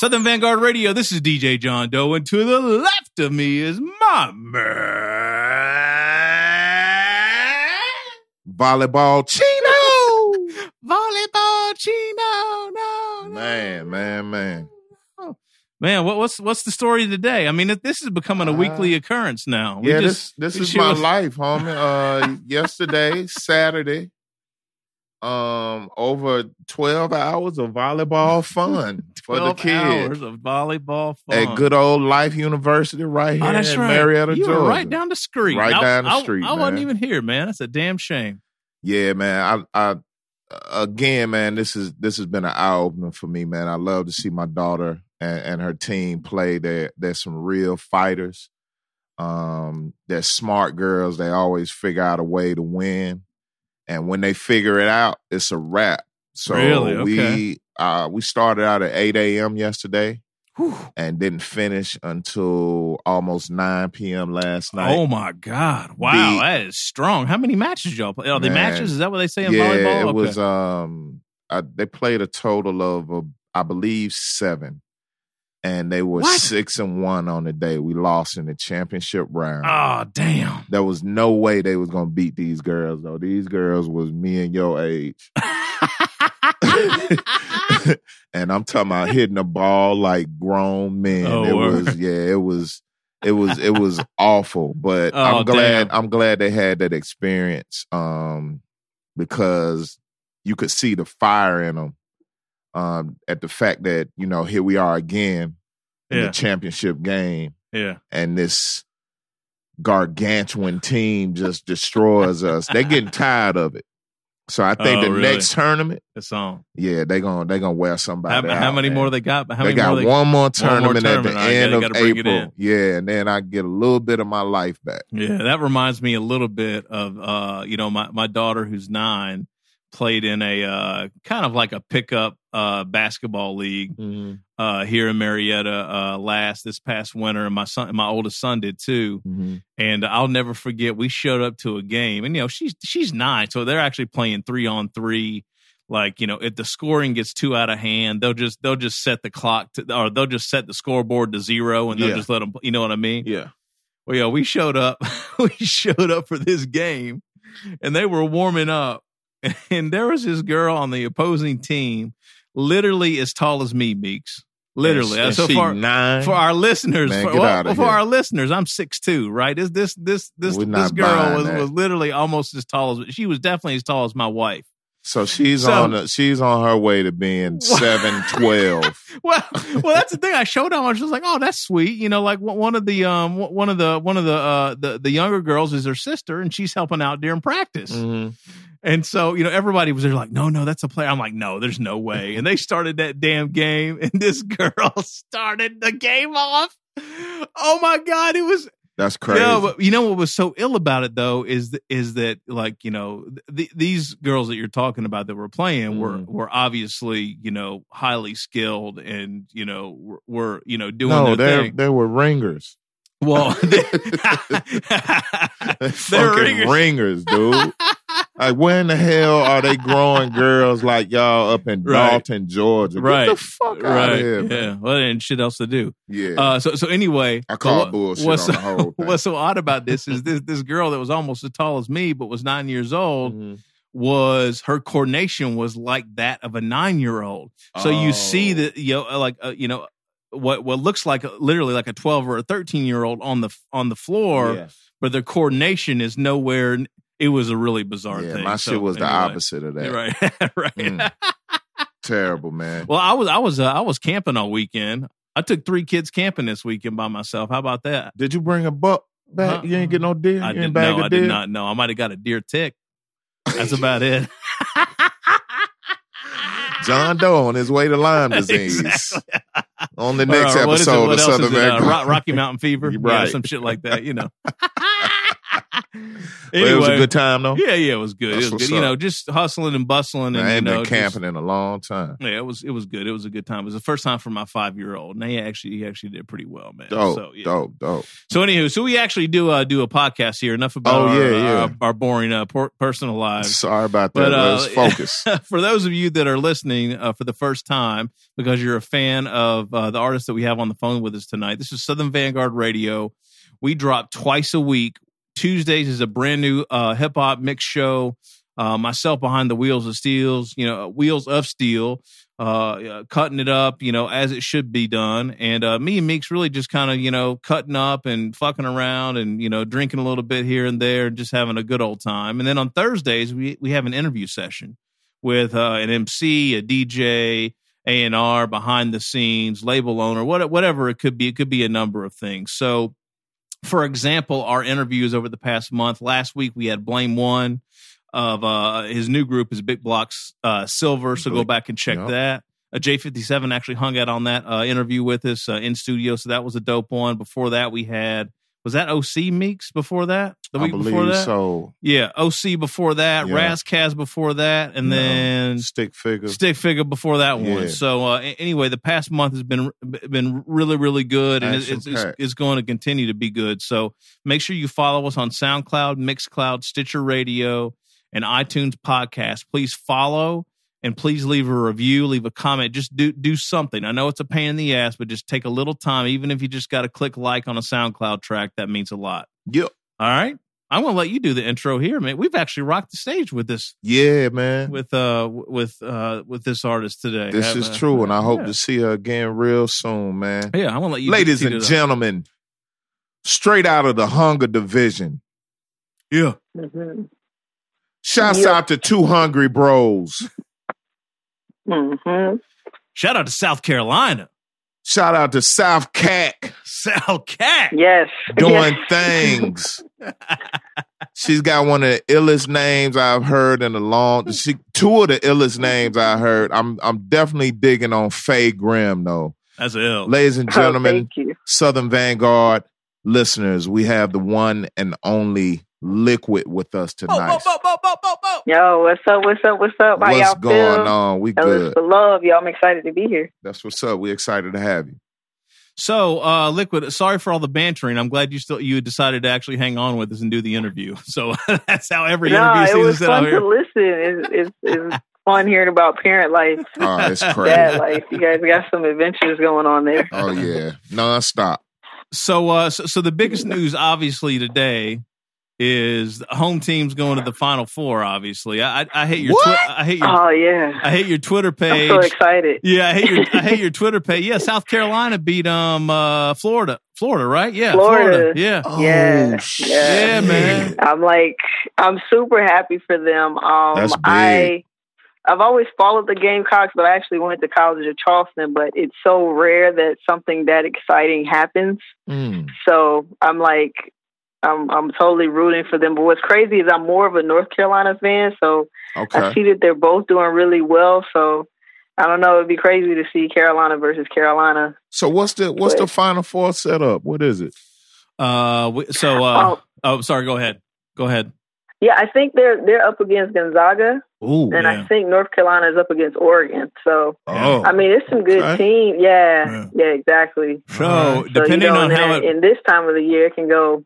Southern Vanguard Radio. This is DJ John Doe, and to the left of me is my man. Volleyball Chino. Volleyball Chino. No, no. Man, man, man. Man, what, what's what's the story today? I mean, this is becoming a weekly occurrence now. We yeah, just- this this is my us- life, homie. Uh, yesterday, Saturday, um, over twelve hours of volleyball fun for the 12 kids hours of volleyball fun. at Good Old Life University, right here Oh, that's in right. Marietta, you Georgia. were right down the street. Right I- down the I- street, I, wasn't even here, man. That's a damn shame. Yeah, man. I, I, again, man, this is this has been an eye opener for me, man. I love to see my daughter and, and her team play. They're they're some real fighters. Um, they're smart girls. They always figure out a way to win, and when they figure it out, it's a wrap. So Really? Okay. we uh we started out at eight a.m. yesterday. And didn't finish until almost 9 p.m. last night. Oh my God! Wow, The- that is strong. How many matches y'all play? Are they Man. matches? Is that what they say in yeah, volleyball? it Okay. was. Um, I, they played a total of, uh, I believe, seven, and they were What? six and one on the day. We lost in the championship round. Oh damn! There was no way they was gonna beat these girls though. These girls was me and your age, and I'm talking about hitting the ball like grown men. Oh, it word. was yeah, it was. It was it was awful, but Oh, I'm glad damn. I'm glad they had that experience um, because you could see the fire in them um, at the fact that you know here we are again in Yeah. the championship game, Yeah. and this gargantuan team just destroys us. They're getting tired of it, so I think Oh, the really? next tournament, It's on. yeah, they're gonna they're gonna wear somebody. How, how many man. more they got? How they many got more one more more tournament at the tournament. All right, end they of gotta bring April. Yeah, and then I get a little bit of my life back. Yeah, that reminds me a little bit of uh, you know, my my daughter who's nine played in a uh kind of like a pickup uh basketball league Mm-hmm. uh here in Marietta uh last this past winter and my son my oldest son did too. Mm-hmm. And I'll never forget we showed up to a game and you know she's she's nine, so they're actually playing three on three. Like, you know, if the scoring gets too out of hand, they'll just they'll just set the clock to or they'll just set the scoreboard to zero and they'll Yeah. just let them you know what I mean? Yeah. Well, yeah, we showed up. we showed up for this game, and they were warming up, and there was this girl on the opposing team, literally as tall as me, Meeks. Literally. And so for nine? for our listeners, Man, for, well, for our listeners, I'm six two, right? This this this this We're this girl was, that. was literally almost as tall as she was definitely as tall as my wife. So she's So- on the, she's on her way to being seven twelve. well, well, that's the thing. I showed her. I was just like, "Oh, that's sweet." You know, like one one of the um one of the one of the uh the the younger girls is her sister, and she's helping out during practice. Mm-hmm. And so, you know, everybody was there like, "No, no, that's a player." I'm like, "No, there's no way." And they started that damn game, and this girl started the game off. Oh my god, it was That's crazy. yeah, but you know what was so ill about it though is is that like you know th- these girls that you're talking about that were playing were Mm. were obviously you know highly skilled and you know were, were you know doing no, their they thing. they were ringers. Well, They're They're ringers. ringers, dude. Like, where in the hell are they growing girls like y'all up in Right. Dalton, Georgia? right, Get the fuck out right, of here, yeah. man. Well, and shit else to do. Yeah. Uh, so so anyway, I call what- bullshit what's on so, the whole thing. What's so odd about this is this this girl that was almost as tall as me, but was nine years old. Mm-hmm. was her coordination was like that of a nine year old. So you see Oh. that you know, like uh, you know, what what looks like a, literally like a twelve or a thirteen year old on the on the floor, Yes. but their coordination is nowhere. It was a really bizarre thing. Yeah, thing. my So, shit was the opposite of that. Right, right. Mm. Terrible, man. Well, I was I was uh, I was camping all weekend. I took three kids camping this weekend by myself. How about that? Did you bring a buck back? Huh? You ain't get no deer. I didn't. no, I deer. did not know. I might have got a deer tick. That's about it. John Doe on his way to Lyme disease. Exactly. On the next Or what is it? episode of Southern? Uh, Rocky Mountain Fever, You're Yeah, some shit like that. You know. But it was a good time though. Yeah, yeah, it was good. That's it was what's good. You know, just hustling and bustling, and I ain't you know, been just- camping in a long time. yeah, it was it was good. It was a good time. It was the first time for my five year old, and he actually he actually did pretty well, man. Dope, so yeah. dope, dope. So anywho, so we actually do uh, do a podcast here. Enough about Oh, our, yeah, yeah. our, our boring uh, por- personal lives. Sorry about that. But, But, uh, Let's focus. for those of you that are listening uh, for the first time because you're a fan of uh, the artist that we have on the phone with us tonight, this is Southern Vanguard Radio. We drop twice a week. Tuesdays is a brand new uh, hip hop mix show. Uh, myself behind the wheels of steels, you know, wheels of steel, uh, uh, cutting it up, you know, as it should be done. And uh, me and Meeks really just kind of, you know, cutting up and fucking around and, you know, drinking a little bit here and there, and just having a good old time. And then on Thursdays, we, we have an interview session with uh, an MC, a DJ, A and R, behind the scenes, label owner, what, whatever it could be. It could be a number of things. So, for example, our interviews over the past month. Last week we had Blame One of uh, his new group is Big Blocks uh, Silver. So go back and check Yep. that. Uh, J57 actually hung out on that uh, interview with us uh, in studio, so that was a dope one. Before that, we had was that OC Meeks before that? The I week believe before that, so. yeah, OC before that, Yeah. Razkaz before that, and know, then stick figure. Stick Figure before that Yeah. one. So uh, anyway, the past month has been been really really good, and it's, it's, it's, it's going to continue to be good. So make sure you follow us on SoundCloud, Mixcloud, Stitcher Radio, and iTunes podcast. Please follow and please leave a review, leave a comment. Just do do something. I know it's a pain in the ass, but just take a little time. Even if you just got to click like on a SoundCloud track, that means a lot. Yep. All right. I'm gonna let you do the intro here, man. We've actually rocked the stage with this Yeah, man. with uh with uh with this artist today. This Have is a- true, and I hope yeah. to see her again real soon, man. Yeah, I'm gonna let you, Ladies and it up. gentlemen, straight out of the hunger division. Yeah, hmm Shouts Yeah. out to two hungry bros. Hmm shout out to South Carolina, Shout out to South Cac South Cat. Yes. doing yes. things. She's got one of the illest names I've heard in a long. She two of the illest names I heard. I'm I'm definitely digging on Faye Grimm though. That's ill. Ladies and Oh, gentlemen, thank you. Southern Vanguard listeners, we have the one and only Liquid with us tonight. bo, bo, bo, bo, bo. Yo, what's up? What's up? What's up? How What's y'all going feel? on? We Ellis good. for love. Yo, I'm excited to be here. That's what's up. We excited to have you. So, uh, Liquid, sorry for all the bantering. I'm glad you still you decided to actually hang on with us and do the interview. So that's how every no, interview it season was set out fun to listen. It's, it's, it's fun hearing about parent life, Oh, it's dad crazy. life. You guys got some adventures going on there. oh yeah, nonstop. So, uh, so, so the biggest news, obviously, today is home team's going to the Final Four. Obviously, I, I, I hate your, twi- I hate your, Oh yeah, I hate your Twitter I'm page. so excited. Yeah, I hate your I hate your Twitter page. Yeah, South Carolina beat um uh Florida. Florida, right? Yeah, Florida. Yeah. Oh, Yeah, shit. Yeah, man. I'm like, I'm super happy for them. Um, That's big. I, I've always followed the Gamecocks, but I actually went to college at Charleston. But it's so rare that something that exciting happens. Mm. So I'm like, I'm I'm totally rooting for them. But what's crazy is I'm more of a North Carolina fan, so I see that they're both doing really well. So I don't know. It'd be crazy to see Carolina versus Carolina. So what's the what's the final four setup? What is it? Uh so uh Oh. oh sorry, go ahead. Go ahead. Yeah, I think they're they're up against Gonzaga, Ooh. and Yeah. I think North Carolina is up against Oregon. So Oh. I mean, it's some good Okay. team. Yeah, Yeah. yeah, exactly. So So, depending you know, on how it in this time of the year, it can go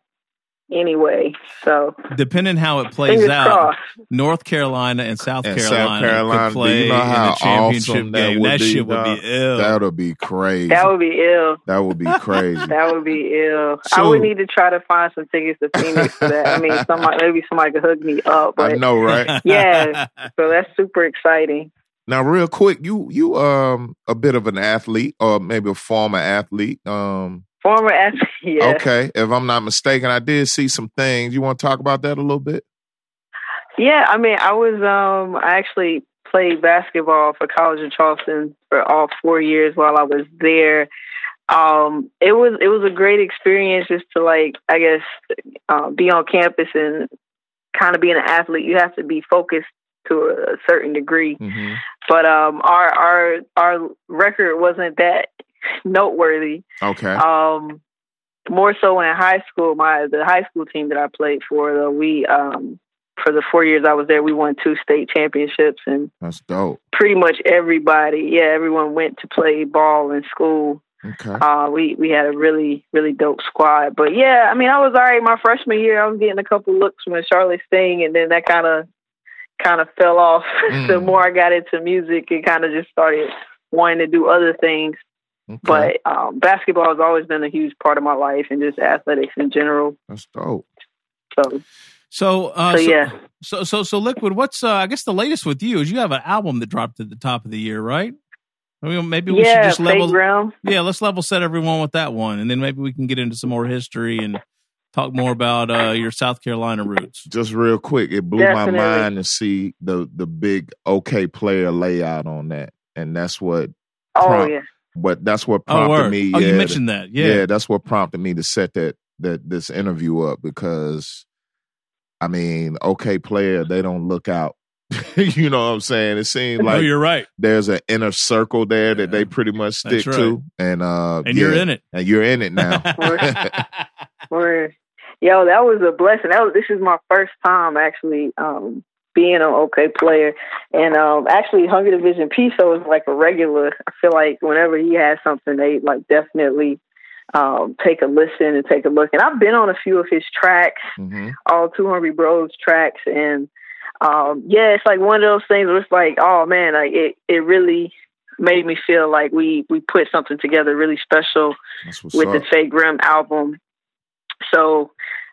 anyway. So depending how it plays fingers out, crossed. North Carolina and South And South Carolina, Carolina, could play you know how in the championship awesome that game. would that be, shit would dog? be ill. That'll be crazy. That would be ill. That would be crazy. That would be ill. I would need to try to find some tickets to Phoenix for that. I mean, somebody maybe somebody could hook me up, I know, right? Yeah. so that's super exciting. Now, real quick, you you um a bit of an athlete, or maybe a former athlete. Um, Former athlete, yeah. okay, if I'm not mistaken, I did see some things. You want to talk about that a little bit? Yeah, I mean, I was um I actually played basketball for College of Charleston for all four years while I was there. Um, it was it was a great experience just to like I guess uh, be on campus and kind of being an athlete. You have to be focused to a certain degree, Mm-hmm. but um, our our our record wasn't that noteworthy. Okay. Um, more so in high school. My the high school team that I played for, the, we um, for the four years I was there, we won two state championships, and That's dope. pretty much everybody, yeah, everyone went to play ball in school. Okay. Uh, we we had a really really dope squad. But yeah, I mean, I was all right my freshman year. I was getting a couple looks from Charlotte Sting, and then that kind of kind of fell off. the Mm. more I got into music, it kind of just started wanting to do other things. Okay. But um, basketball has always been a huge part of my life, and just athletics in general. That's dope. So, So, uh, so yeah, So, so, so, liquid. What's uh, I guess the latest with you is you have an album that dropped at the top of the year, right? I mean, maybe we should just level. playground. Yeah, let's level set everyone with that one, and then maybe we can get into some more history and talk more about uh, your South Carolina roots. Just real quick, it blew Definitely. my mind to see the the big Okayplayer layout on that, and that's what. Oh Prompt. yeah, But that's what Oh, prompted word. me. oh, yeah, you mentioned that. yeah. Yeah. that's what prompted me to set that that this interview up because I mean, Okayplayer, they don't look out. you know what I'm saying? It seems oh, like you're right, there's an inner circle there that they pretty much stick That's to. And uh and yeah, you're in it. And you're in it now. Word. Yo, that was a blessing. That was this is my first time actually um being an Okayplayer. And um actually Hunger Division Piso is like a regular. I feel like whenever he has something they like definitely um take a listen and take a look. And I've been on a few of his tracks, hmm all two hungry bros tracks and um yeah, it's like one of those things where it's like, oh man, like it, it really made me feel like we we put something together really special with up. the Faye Grim album. So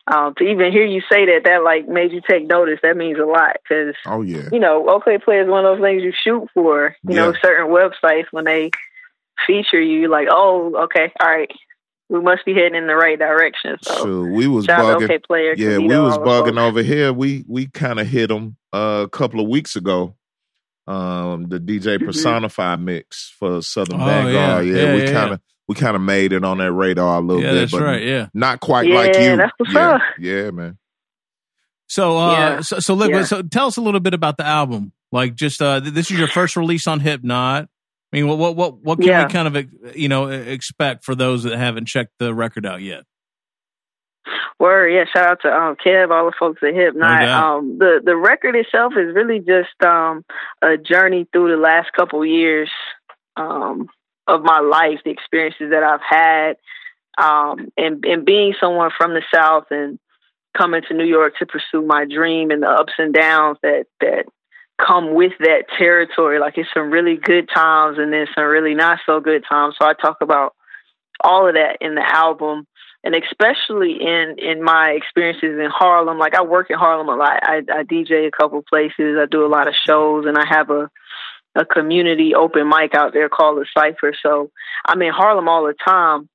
um, to even hear you say that, that like made you take notice. That means a lot because oh yeah. you know, OK Play is one of those things you shoot for. You know, certain websites when they feature you, you're like, oh, okay, all right, we must be heading in the right direction. So So we was shout bugging. Okayplayer. Yeah, we was bugging over here. We we kind of hit them uh, a couple of weeks ago. Um, the DJ Mhm. Personify mix for Southern Oh, Vanguard. yeah. Yeah, Yeah, we yeah, kind of we kind of made it on that radar a little yeah, bit, that's but right. Yeah. not quite Yeah, like you. that's what's yeah, up. yeah, man. So, uh, Yeah. so, so, liquid. Yeah. So, tell us a little bit about the album. Like, just uh, this is your first release on Hypnot. I mean, what, what, what, what can Yeah. we kind of, you know, expect for those that haven't checked the record out yet? Word, yeah. Shout out to um, Kev, all the folks at Hip No Nine. um, the the record itself is really just um, a journey through the last couple years um, of my life, the experiences that I've had, um, and and being someone from the South and coming to New York to pursue my dream and the ups and downs that that come with that territory. Like it's some really good times and then some really not so good times. So I talk about all of that in the album and especially in in my experiences in Harlem. Like I work in Harlem a lot. I, I DJ a couple places. I do a lot of shows, and I have a a community open mic out there called the Cipher. So I'm in Harlem all the time,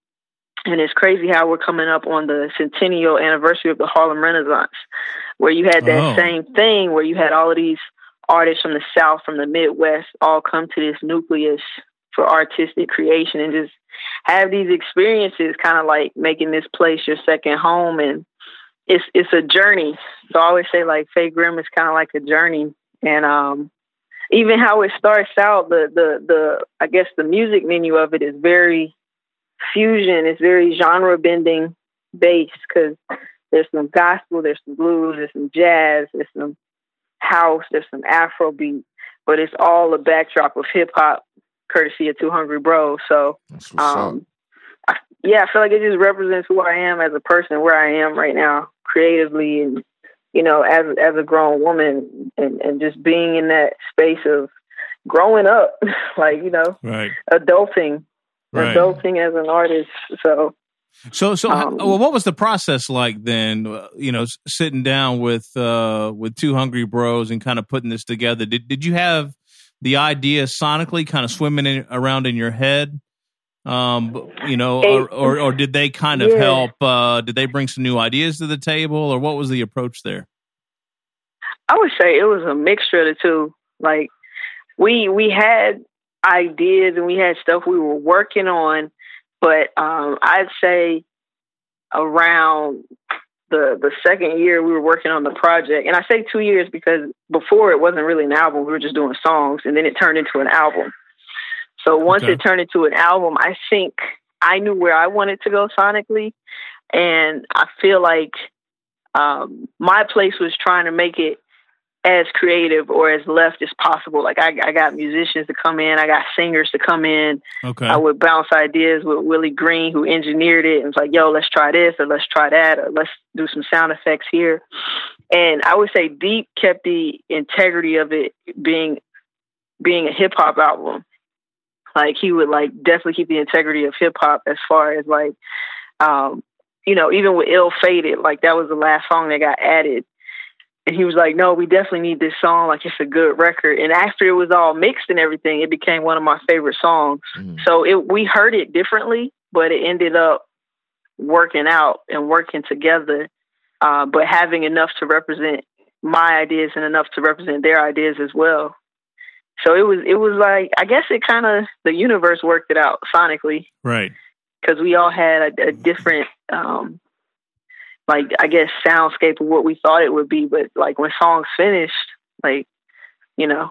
and it's crazy how we're coming up on the centennial anniversary of the Harlem Renaissance, where you had that Oh. same thing where you had all of these artists from the South, from the Midwest, all come to this nucleus for artistic creation and just have these experiences kind of like making this place your second home and it's it's a journey so i always say like Faye grim is kind of like a journey and um even how it starts out the the the i guess the music menu of it is very fusion it's very genre bending based because there's some gospel there's some blues there's some jazz there's some house there's some afrobeat but it's all a backdrop of hip hop courtesy of two hungry bros so That's what's up. um, I, yeah, I feel like it just represents who I am as a person, where I am right now, creatively, and you know, as as a grown woman, and and just being in that space of growing up, like you know, Right. adulting, Right. adulting as an artist. So So, so, Um, well, what was the process like then? uh, You know, sitting down with uh with two hungry bros and kind of putting this together. Did did you have the idea sonically kind of swimming in, around in your head? Um, you know, or, or or did they kind of Yeah. help? Uh, did they bring some new ideas to the table, or what was the approach there? I would say it was a mixture of the two. Like we we had ideas and we had stuff we were working on, but um, I'd say around the the second year we were working on the project, and I say two years because before it wasn't really an album; we were just doing songs, and then it turned into an album. So once Okay. it turned into an album, I think I knew where I wanted to go sonically, and I feel like um, my place was trying to make it as creative or as left as possible. Like I, I got musicians to come in, I got singers to come in. Okay. I would bounce ideas with Willie Green, who engineered it, and was like, "Yo, let's try this, or let's try that, or let's do some sound effects here." And I would say Deep kept the integrity of it being being a hip hop album. Like he would like definitely keep the integrity of hip hop as far as like, um, you know, even with Ill Fated, like that was the last song that got added and he was like, "No, we definitely need this song. Like, it's a good record." And after it was all mixed and everything, it became one of my favorite songs. Mm. So it we heard it differently, but it ended up working out and working together. Uh, but having enough to represent my ideas and enough to represent their ideas as well. So it was it was like I guess it kind of the universe worked it out sonically, right? Because we all had a, a different um, like I guess soundscape of what we thought it would be, but like when songs finished, like you know,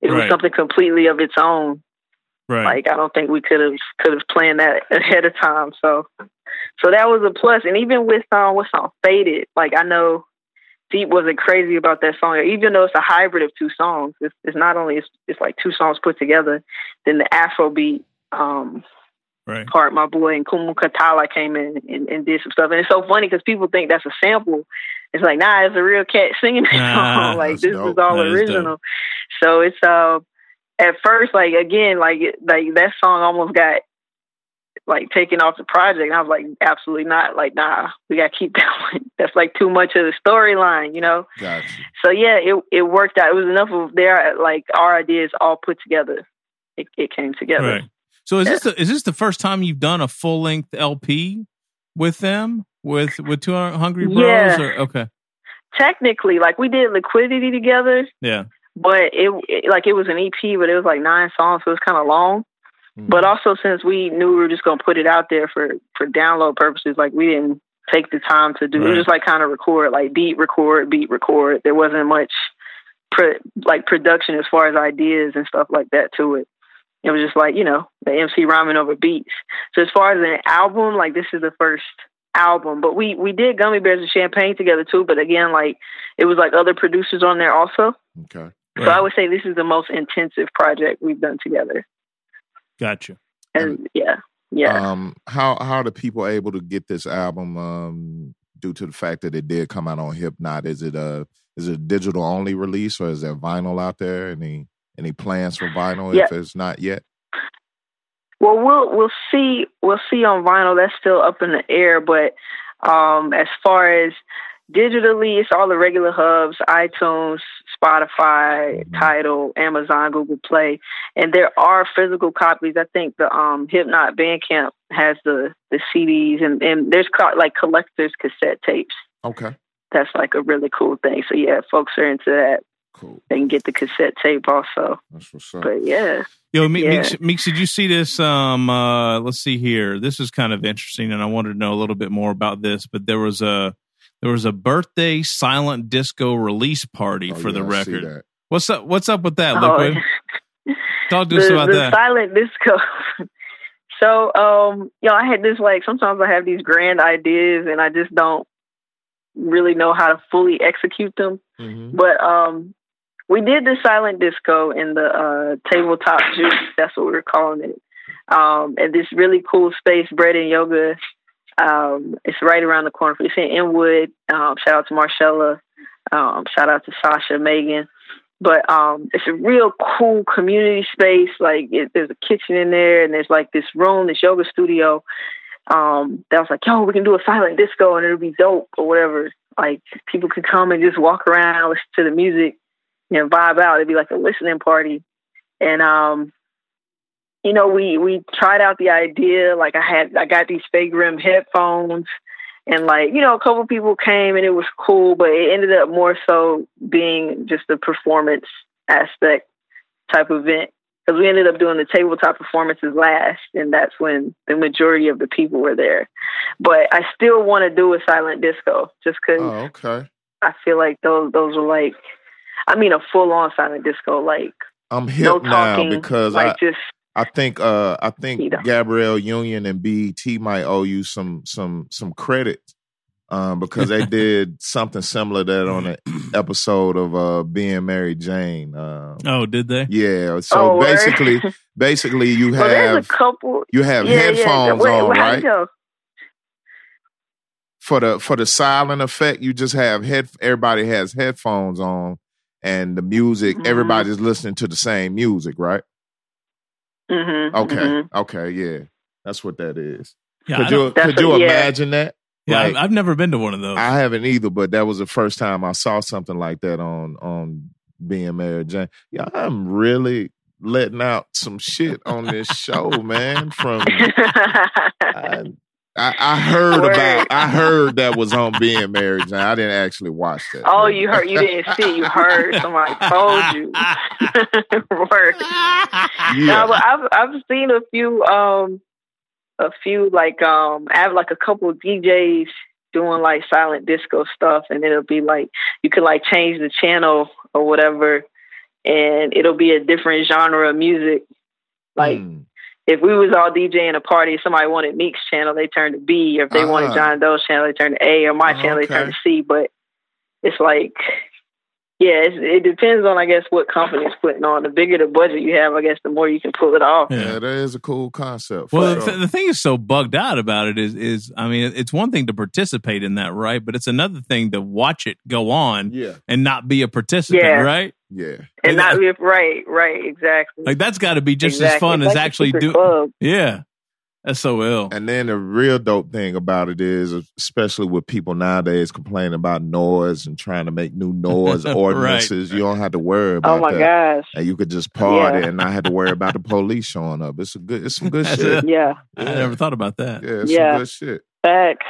it right. was something completely of its own. Right. Like I don't think we could have could have planned that ahead of time. So so that was a plus. And even with um what song Faded, like I know Deep wasn't crazy about that song, even though it's a hybrid of two songs. It's, it's not only it's, it's like two songs put together. Then the Afrobeat um right. part, my boy and Kumu Katala came in and, and, did some stuff. And it's so funny because people think that's a sample. It's like, nah, it's a real cat singing that nah, song. Like this dope. is all that original. Is so it's uh at first like again like like that song almost got like taking off the project. And I was like, absolutely not. Like, nah, we gotta keep that one. That's like too much of the storyline, you know. Gotcha. So yeah, it it worked out. It was enough of their like our ideas all put together. It, it came together. Right. So is this the, is this the first time you've done a full length LP with them with with Two Hungry Bros? Yeah. Or, okay. Technically, like we did Liquidity together. Yeah. But it, it like it was an EP, but it was like nine songs, so it was kind of long. Mm-hmm. But also since we knew we were just gonna put it out there for for download purposes, like we didn't take the time to do. Right. It was just like kind of record, like beat record, beat record. There wasn't much pro, like production as far as ideas and stuff like that to it it was just like you know the MC rhyming over beats. So as far as an album, like this is the first album, but we we did Gummy Bears and Champagne together too. But again, like it was like other producers on there also. Okay. So I would say this is the most intensive project we've done together. Gotcha. And, and yeah, yeah. Um, how how are the people able to get this album? Um, due to the fact that it did come out on Hipknot, is it a is it a digital only release or is there vinyl out there? Any any plans for vinyl yeah. if it's not yet? Well, we'll we'll see. We'll see on vinyl. That's still up in the air. But um, as far as digitally, it's all the regular hubs: iTunes, Spotify, mm-hmm. Amazon, Google Play, and there are physical copies. I think the um, Hipknot Bandcamp has the the CDs, and and there's co- like collectors cassette tapes. Okay, that's like a really cool thing. So yeah, folks are into that. Cool. They can get the cassette tape also. That's what's up. But yeah. Yo, Meeks, yeah. Meeks, did you see this? Um, uh, let's see here. This is kind of interesting, and I wanted to know a little bit more about this. But there was a there was a birthday silent disco release party oh, for yeah, the record. What's up? What's up with that, oh, Liquid? Talk to the, us about the that. Silent disco. so, um, you know, I had this like sometimes I have these grand ideas, and I just don't really know how to fully execute them. Mm-hmm. But um, we did the silent disco in the uh, tabletop juice. That's what we are calling it. Um, and this really cool space, bread and yoga. Um, it's right around the corner. It's in Inwood. Um, shout out to Marcella. Um, shout out to Sasha, Megan. But um, it's a real cool community space. Like it, there's a kitchen in there, and there's like this room, this yoga studio. Um, that was like, yo, we can do a silent disco, and it'll be dope or whatever. Like people could come and just walk around, listen to the music you know, vibe out. It'd be like a listening party. And um, you know, we we tried out the idea. Like I had I got these Faye Grim headphones and like, you know, a couple people came and it was cool, but it ended up more so being just a performance aspect type event. Because we ended up doing the tabletop performances last, and that's when the majority of the people were there. But I still want to do a silent disco, just because oh, okay. I feel like those those are like I mean, a full on silent disco, like I'm hip no talking, now because like I, just I think uh I think Gabrielle Union and BET might owe you some some some credit. Um, because they did something similar to that on an episode of uh being Mary Jane. Um, Oh, did they? yeah. So Oh, word. basically basically you Well, have a couple. you have yeah, headphones yeah. Wait, on, wait, right? it go? For the for the silent effect, you just have head everybody has headphones on and the music, Mhm. everybody's listening to the same music, right? Mm-hmm, Okay. Okay, yeah. That's what that is. Yeah, could you could you what- yeah. imagine that? yeah like- I've, I've never been to one of those. I haven't either, but that was the first time I saw something like that on on being Mary Jane. Yeah, I'm really letting out some shit on this show, man. From I, I, I heard Word. about I heard that was on being married. I didn't actually watch that. oh, you heard? You didn't see? You heard? Somebody told you. Word. Yeah. No, but I've I've seen a few um a few like um I have like a couple of DJs doing like silent disco stuff and it'll be like you could like change the channel or whatever and it'll be a different genre of music. Like Mm. If we was all DJing a party, somebody wanted Meek's channel, they turned to B. Or if they wanted Ah. John Doe's channel, they turned to A. Or my channel, they turned to C. But it's like, yeah, it's, it depends on I guess what company's putting on. The bigger the budget you have, I guess the more you can pull it off. Yeah. yeah, that is a cool concept. Well, the, sure. th- the thing is so bugged out about it is, is I mean, it's one thing to participate in that, right? But it's another thing to watch it go on yeah, and not be a participant, Yeah. right? Yeah. And not be right, right, exactly. Like that's got to be just exactly. as fun It's as like actually doing. Yeah, that's so ill. And then the real dope thing about it is, especially with people nowadays complaining about noise and trying to make new noise Right. ordinances, you don't have to worry about Oh my that. gosh. And you could just party Yeah. and not have to worry about the police showing up. It's a good, it's some good shit. it. Yeah. I never thought about that. Yeah, it's Yeah. some good shit. Facts.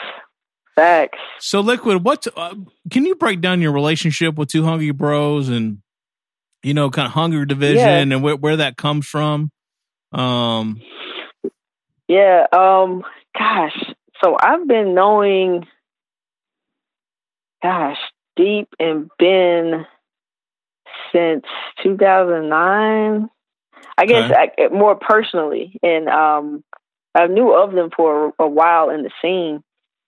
Facts. So, Liquid, what uh, can you break down your relationship with Two Hungry Bros and you know, kind of Hunger Division Yeah. and where, where that comes from? Um, Yeah, um, gosh. So I've been knowing, gosh, Deep and Ben since 2009. I guess I, more personally, and um, I knew of them for a, a while in the scene,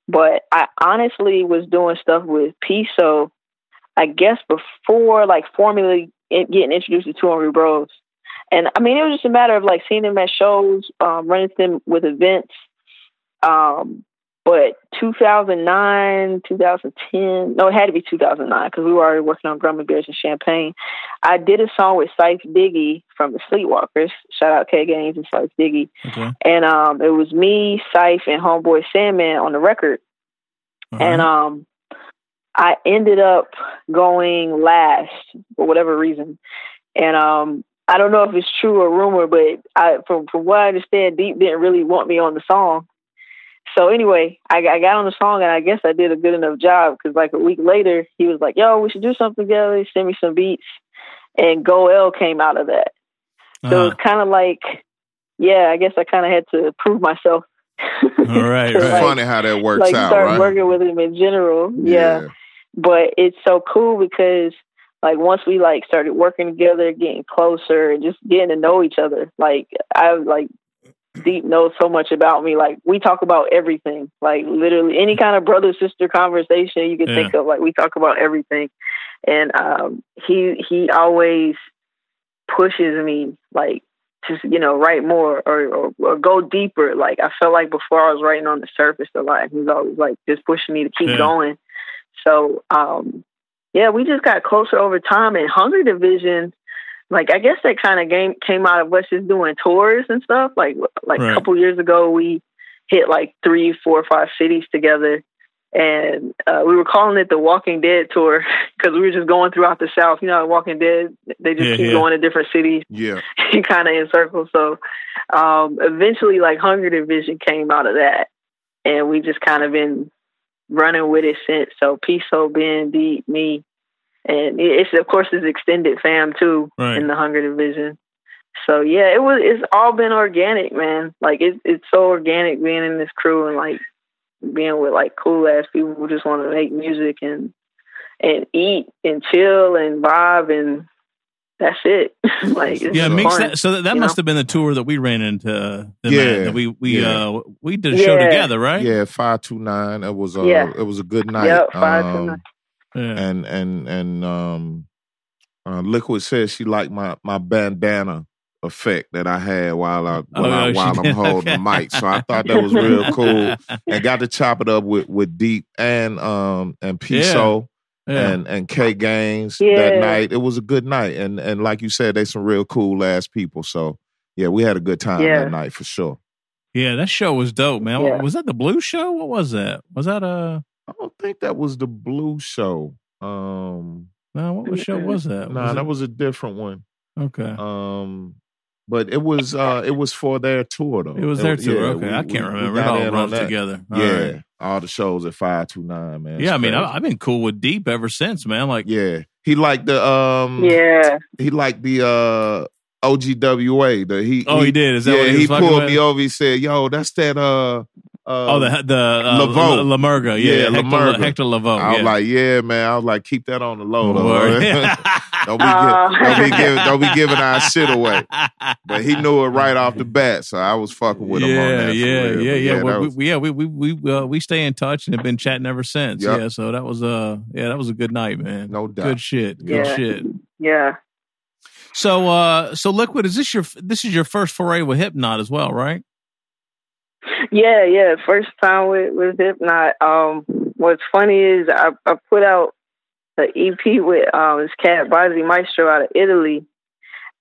but I honestly was doing stuff with Piso. I guess before like formally getting introduced to Two Hungry Bros. And I mean, it was just a matter of like seeing them at shows, um, running them with events. Um, but 2009, 2010, no, it had to be 2009 because we were already working on Gummy Bears and Champagne. I did a song with Scythe Diggy from the Sleepwalkers. Shout out K Gaines and Scythe Diggy. okay. And um, it was me, Scythe, and Homeboy Sandman on the record. And um, I ended up going last for whatever reason. And um, I don't know if it's true or rumor, but I, from from what I understand, Deep didn't really want me on the song. So anyway, I, I got on the song, and I guess I did a good enough job because like a week later, he was like, "Yo, we should do something together." He sent me some beats, and Go L came out of that. So it Uh-huh. was kind of like, yeah, I guess I kind of had to prove myself. All right, To, right. Like- funny how that works like out, start right? working with him in general. Yeah. But it's so cool because like once we like started working together, getting closer and just getting to know each other, like I like Deep knows so much about me. Like we talk about everything. Like literally any kind of brother sister conversation you can Yeah. think of, like we talk about everything. And um he he always pushes me like to you know write more or, or or go deeper. Like I felt like before I was writing on the surface a lot. He was always like just pushing me to keep Yeah. going. So um yeah, we just got closer over time. And Hunger Division, like I guess that kind of game came out of us just doing tours and stuff. Like like Right. a couple years ago, we hit like three, four, five cities together, and uh, we were calling it the Walking Dead tour because we were just going throughout the South. You know, Walking Dead, they just Yeah, keep yeah. going to different cities, Yeah. kind of in circles. So um, eventually, like Hunger Division came out of that, and we just kind of been running with it since. So Piso, Ben, Deep, me, and it's of course it's extended fam too Right. in the Hunger Division. So yeah, it was. It's all been organic, man. Like it's it's so organic being in this crew and like being with like cool ass people who just want to make music and and eat and chill and vibe and that's it. like yeah, mix that. So that, that must know? have been the tour that we ran into. Uh, the yeah, we we yeah. uh we did a yeah. show together, right? Yeah, five two nine. It was uh, yeah. it was a good night. Yep, five um, two nine. And and and um, uh, Liquid says she liked my my bandana effect that I had while I, oh, I while I'm holding the mic. So I thought that was real cool, and got to chop it up with with Deep and um and Piso yeah. and and K Gaines yeah. that night. It was a good night, and and like you said, they some real cool ass people. So yeah, we had a good time yeah. that night for sure. Yeah, that show was dope, man. Was that the Blue Show? What was that? Was that a? I don't think that was the Blue Show. Um, no, what show was that? No, nah, that was a different one. Okay. Um, but it was uh it was for their tour though. It was their tour. Yeah, okay, we, I can't we, remember. We it all runs together. All yeah, right. All the shows at five two nine, man. Yeah, I mean, I, have been cool with Deep ever since, man. Like, yeah, he liked the um, yeah, he liked the uh OGWA. The he, oh, he, he did. Is that yeah? he, he pulled with? me over. He said, "Yo, that's that uh." Uh, oh, the the uh, Lavoe. La Murga, yeah, yeah Hector, La Murga. Hector Lavoe. I was yeah. like, yeah, man. I was like, keep that on the low. don't, be don't be giving don't be giving our shit away. But he knew it right off the bat, so I was fucking with yeah, him on that. Yeah, yeah, yeah, yeah. Well, was, we, yeah, we we we uh, we stay in touch and have been chatting ever since. Yep. Yeah, so that was uh yeah, that was a good night, man. No doubt. Good shit. Good yeah. shit. Yeah. So uh so liquid is this your this is your first foray with Hypnot as well, right? Yeah, yeah. First time with with Hypnot. Um, what's funny is I, I put out the EP with um this cat Bazzi Maestro out of Italy,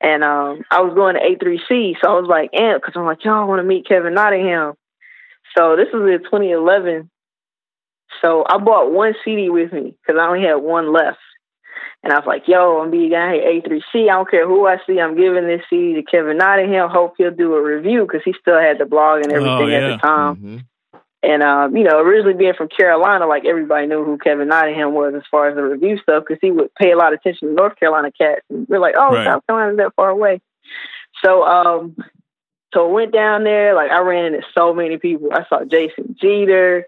and um I was going to A3C, so I was like amp because I'm like, y'all want to meet Kevin Nottingham. So this was in 2011. So I bought one CD with me because I only had one left. And I was like, yo, I'm be being guy A3C. I don't care who I see. I'm giving this CD to Kevin Nottingham. Hope he'll do a review because he still had the blog and oh, everything oh, yeah. at the time. Mm-hmm. And, um, you know, originally being from Carolina, like everybody knew who Kevin Nottingham was as far as the review stuff because he would pay a lot of attention to North Carolina cats. And we're like, oh, right. South Carolina's that far away. So, um, so I went down there. Like I ran into so many people. I saw Jason Jeter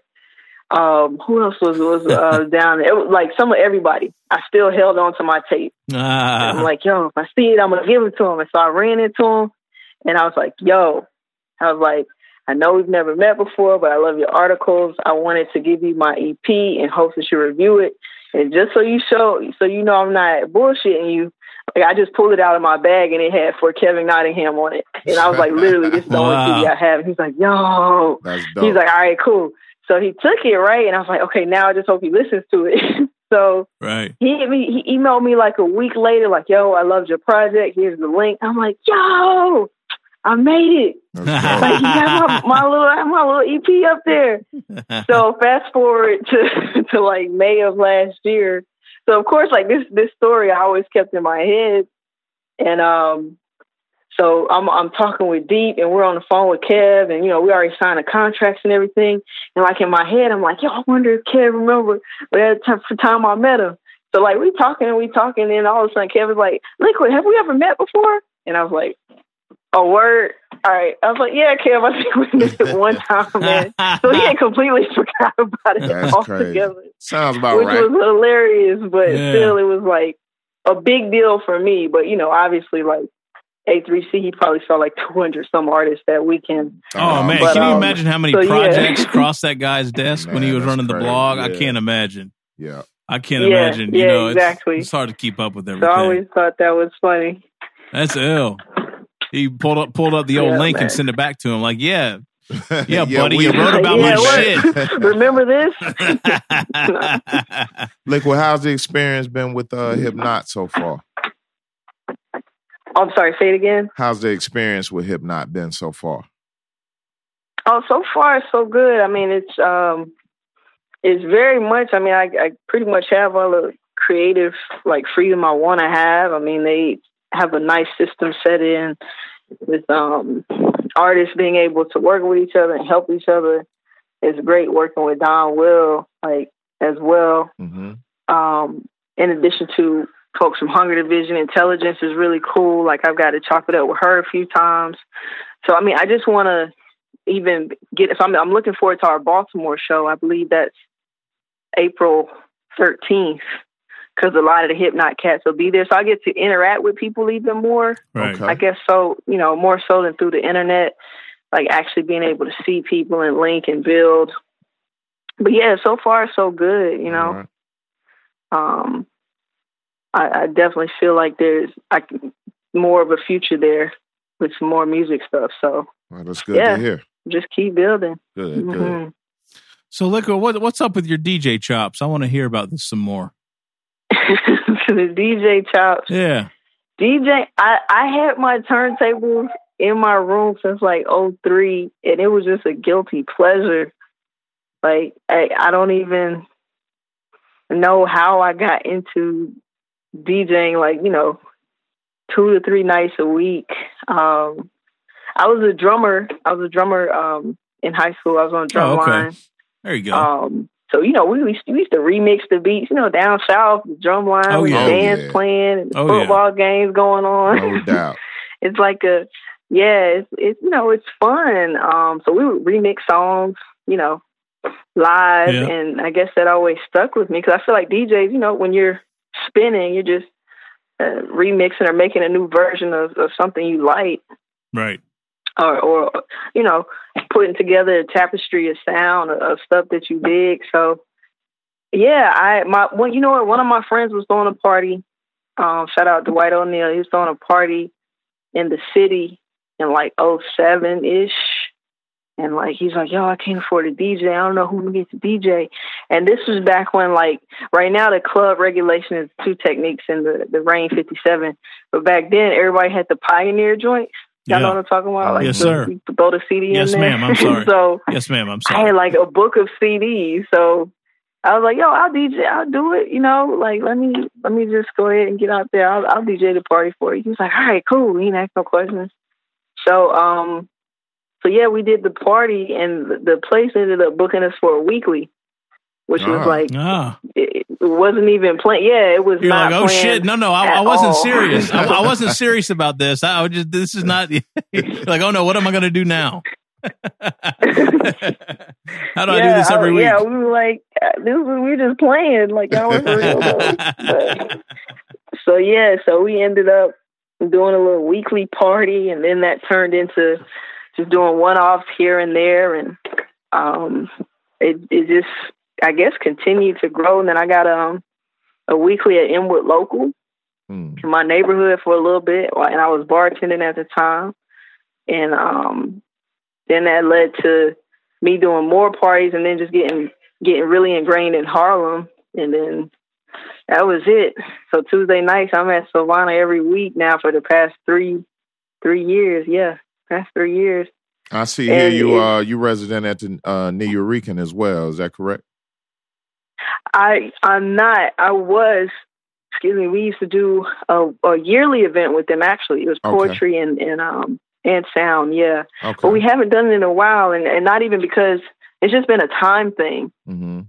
um, who else was was uh, down there? It was like some of everybody. I still held on to my tape. Ah. I'm like, yo, if I see it, I'm gonna give it to him. And so I ran into him, and I was like, yo, I was like, I know we've never met before, but I love your articles. I wanted to give you my EP in hopes that you review it, and just so you show, so you know I'm not bullshitting you. Like I just pulled it out of my bag and it had for Kevin Nottingham on it, and I was like, literally, this is the wow. only CD I have. And he's like, yo, he's like, all right, cool. So he took it right, and I was like, okay, now I just hope he listens to it. so right, he he emailed me like a week later, like, yo, I loved your project. Here's the link. I'm like, yo, I made it. like, you got my, my little my little EP up there. so fast forward to to like May of last year. So of course, like this this story I always kept in my head, and um, so I'm I'm talking with Deep and we're on the phone with Kev and you know we already signed the contracts and everything and like in my head I'm like yo I wonder if Kev remember that time for time I met him. So like we talking and we talking and all of a sudden Kev was like Liquid have we ever met before? And I was like a word. All right. I was like, yeah, Kev, I think we met it one time, man. so he had completely forgot about it That's altogether. Crazy. Sounds about which right. Which was hilarious, but yeah. still, it was like a big deal for me. But you know, obviously, like a3C, he probably saw like 200 some artists that weekend. Oh, man. But, Can you um, imagine how many so, projects yeah. crossed that guy's desk man, when he was running crazy. the blog? Yeah. I can't imagine. Yeah. I can't yeah, imagine. You yeah, know, exactly. It's, it's, hard to keep up with everything. So I always thought that was funny. That's ill. He pulled up pulled up the old link man. and sent it back to him. Like, yeah, yeah, buddy, you wrote about yeah, my what? shit. Remember this? Look, well, how's the experience been with uh, Hypnot so far? I'm sorry, say it again. How's the experience with Hypnot been so far? Oh, so far so good. I mean, it's um, it's very much. I mean, I, I pretty much have all the creative like freedom I want to have. I mean, they have a nice system set in with um artists being able to work with each other and help each other. It's great working with Don Will like as well. Mm-hmm. Um, in addition to folks from Hunger Division. Intelligence is really cool. Like I've got to chop it up with her a few times. So I mean, I just want to even get. If I'm, I'm looking forward to our Baltimore show. I believe that's April 13th. because a lot of the hip knot cats will be there. So I get to interact with people even more. Right. I guess so, you know, more so than through the internet, like actually being able to see people and link and build. But yeah, so far so good, you know. All right. Um, I, I definitely feel like there's I can, more of a future there with some more music stuff. So Well, that's good Yeah. to hear. just keep building. Good, good. Mhm. So, Liquid, what, what's up with your DJ chops? I want to hear about this some more. the DJ chops. Yeah. DJ, I, I had my turntables in my room since like '03, and it was just a guilty pleasure. Like I, I don't even know how I got into DJing. Like you know, two to three nights a week. Um, I was a drummer. I was a drummer um, in high school. I was on drum Oh, okay. line. There you go. Um, so you know, we used, we used to remix the beats. You know, down south, the drum line, Oh, yeah. the Oh, yeah. playing, and the Oh, yeah. football games going on. No doubt. it's like a yeah, it's, it's you know, it's fun. Um, so we would remix songs, you know, live, Yeah. and I guess that always stuck with me because I feel like DJs, you know, when you're spinning, you're just uh, remixing or making a new version of, of something you like right. or, or you know, putting together a tapestry of sound of, of stuff that you dig. So, yeah, I my one, you know what? One of my friends was throwing a party. Um, shout out to White O'Neill. He was throwing a party in the city in like '07 ish. And like he's like, yo, I can't afford a DJ. I don't know who gets a DJ. And this was back when like right now the club regulation is two Technics in the the Rane 57. But back then everybody had the Pioneer joints. Y'all know what I'm talking about? Like Yes, sir. Throw the CD Yes, in there. ma'am. I'm sorry. so Yes, ma'am. I'm sorry. I had like a book of CDs. So I was like, yo, I'll DJ, I'll do it. You know, like let me let me just go ahead and get out there. I'll, I'll DJ the party for you. He was like, all right, cool. He didn't ask no questions. So um, so yeah, we did the party, and the- the place ended up booking us for a weekly, which was Ah. like Ah, it, it wasn't even planned. Yeah, it was you're not. like, oh shit! No, no, I, I wasn't all. serious. I, I wasn't serious about this. I was just, this is not like, oh no, what am I going to do now? How do I do this every I- week? Yeah, we were like, uh, this was, we were just playing, like y'all was real. But- so yeah, so we ended up doing a little weekly party, and then that turned into just doing one offs here and there, and um, it it just I guess continued to grow. And then I got um a weekly at Inwood Local Hmm. in my neighborhood for a little bit, and I was bartending at the time, and um, then that led to me doing more parties, and then just getting getting really ingrained in Harlem, and then that was it. So Tuesday nights, I'm at Savannah every week now for the past three three years. Yeah, past three years. I see here you are uh you resident at the uh Nuyorican as well. Is that correct? I I'm not. I was. Excuse me. We used to do a, a yearly event with them. Actually, it was Okay. poetry and and um and sound. Yeah, Okay. but we haven't done it in a while, and and not even because it's just been a time thing. hmm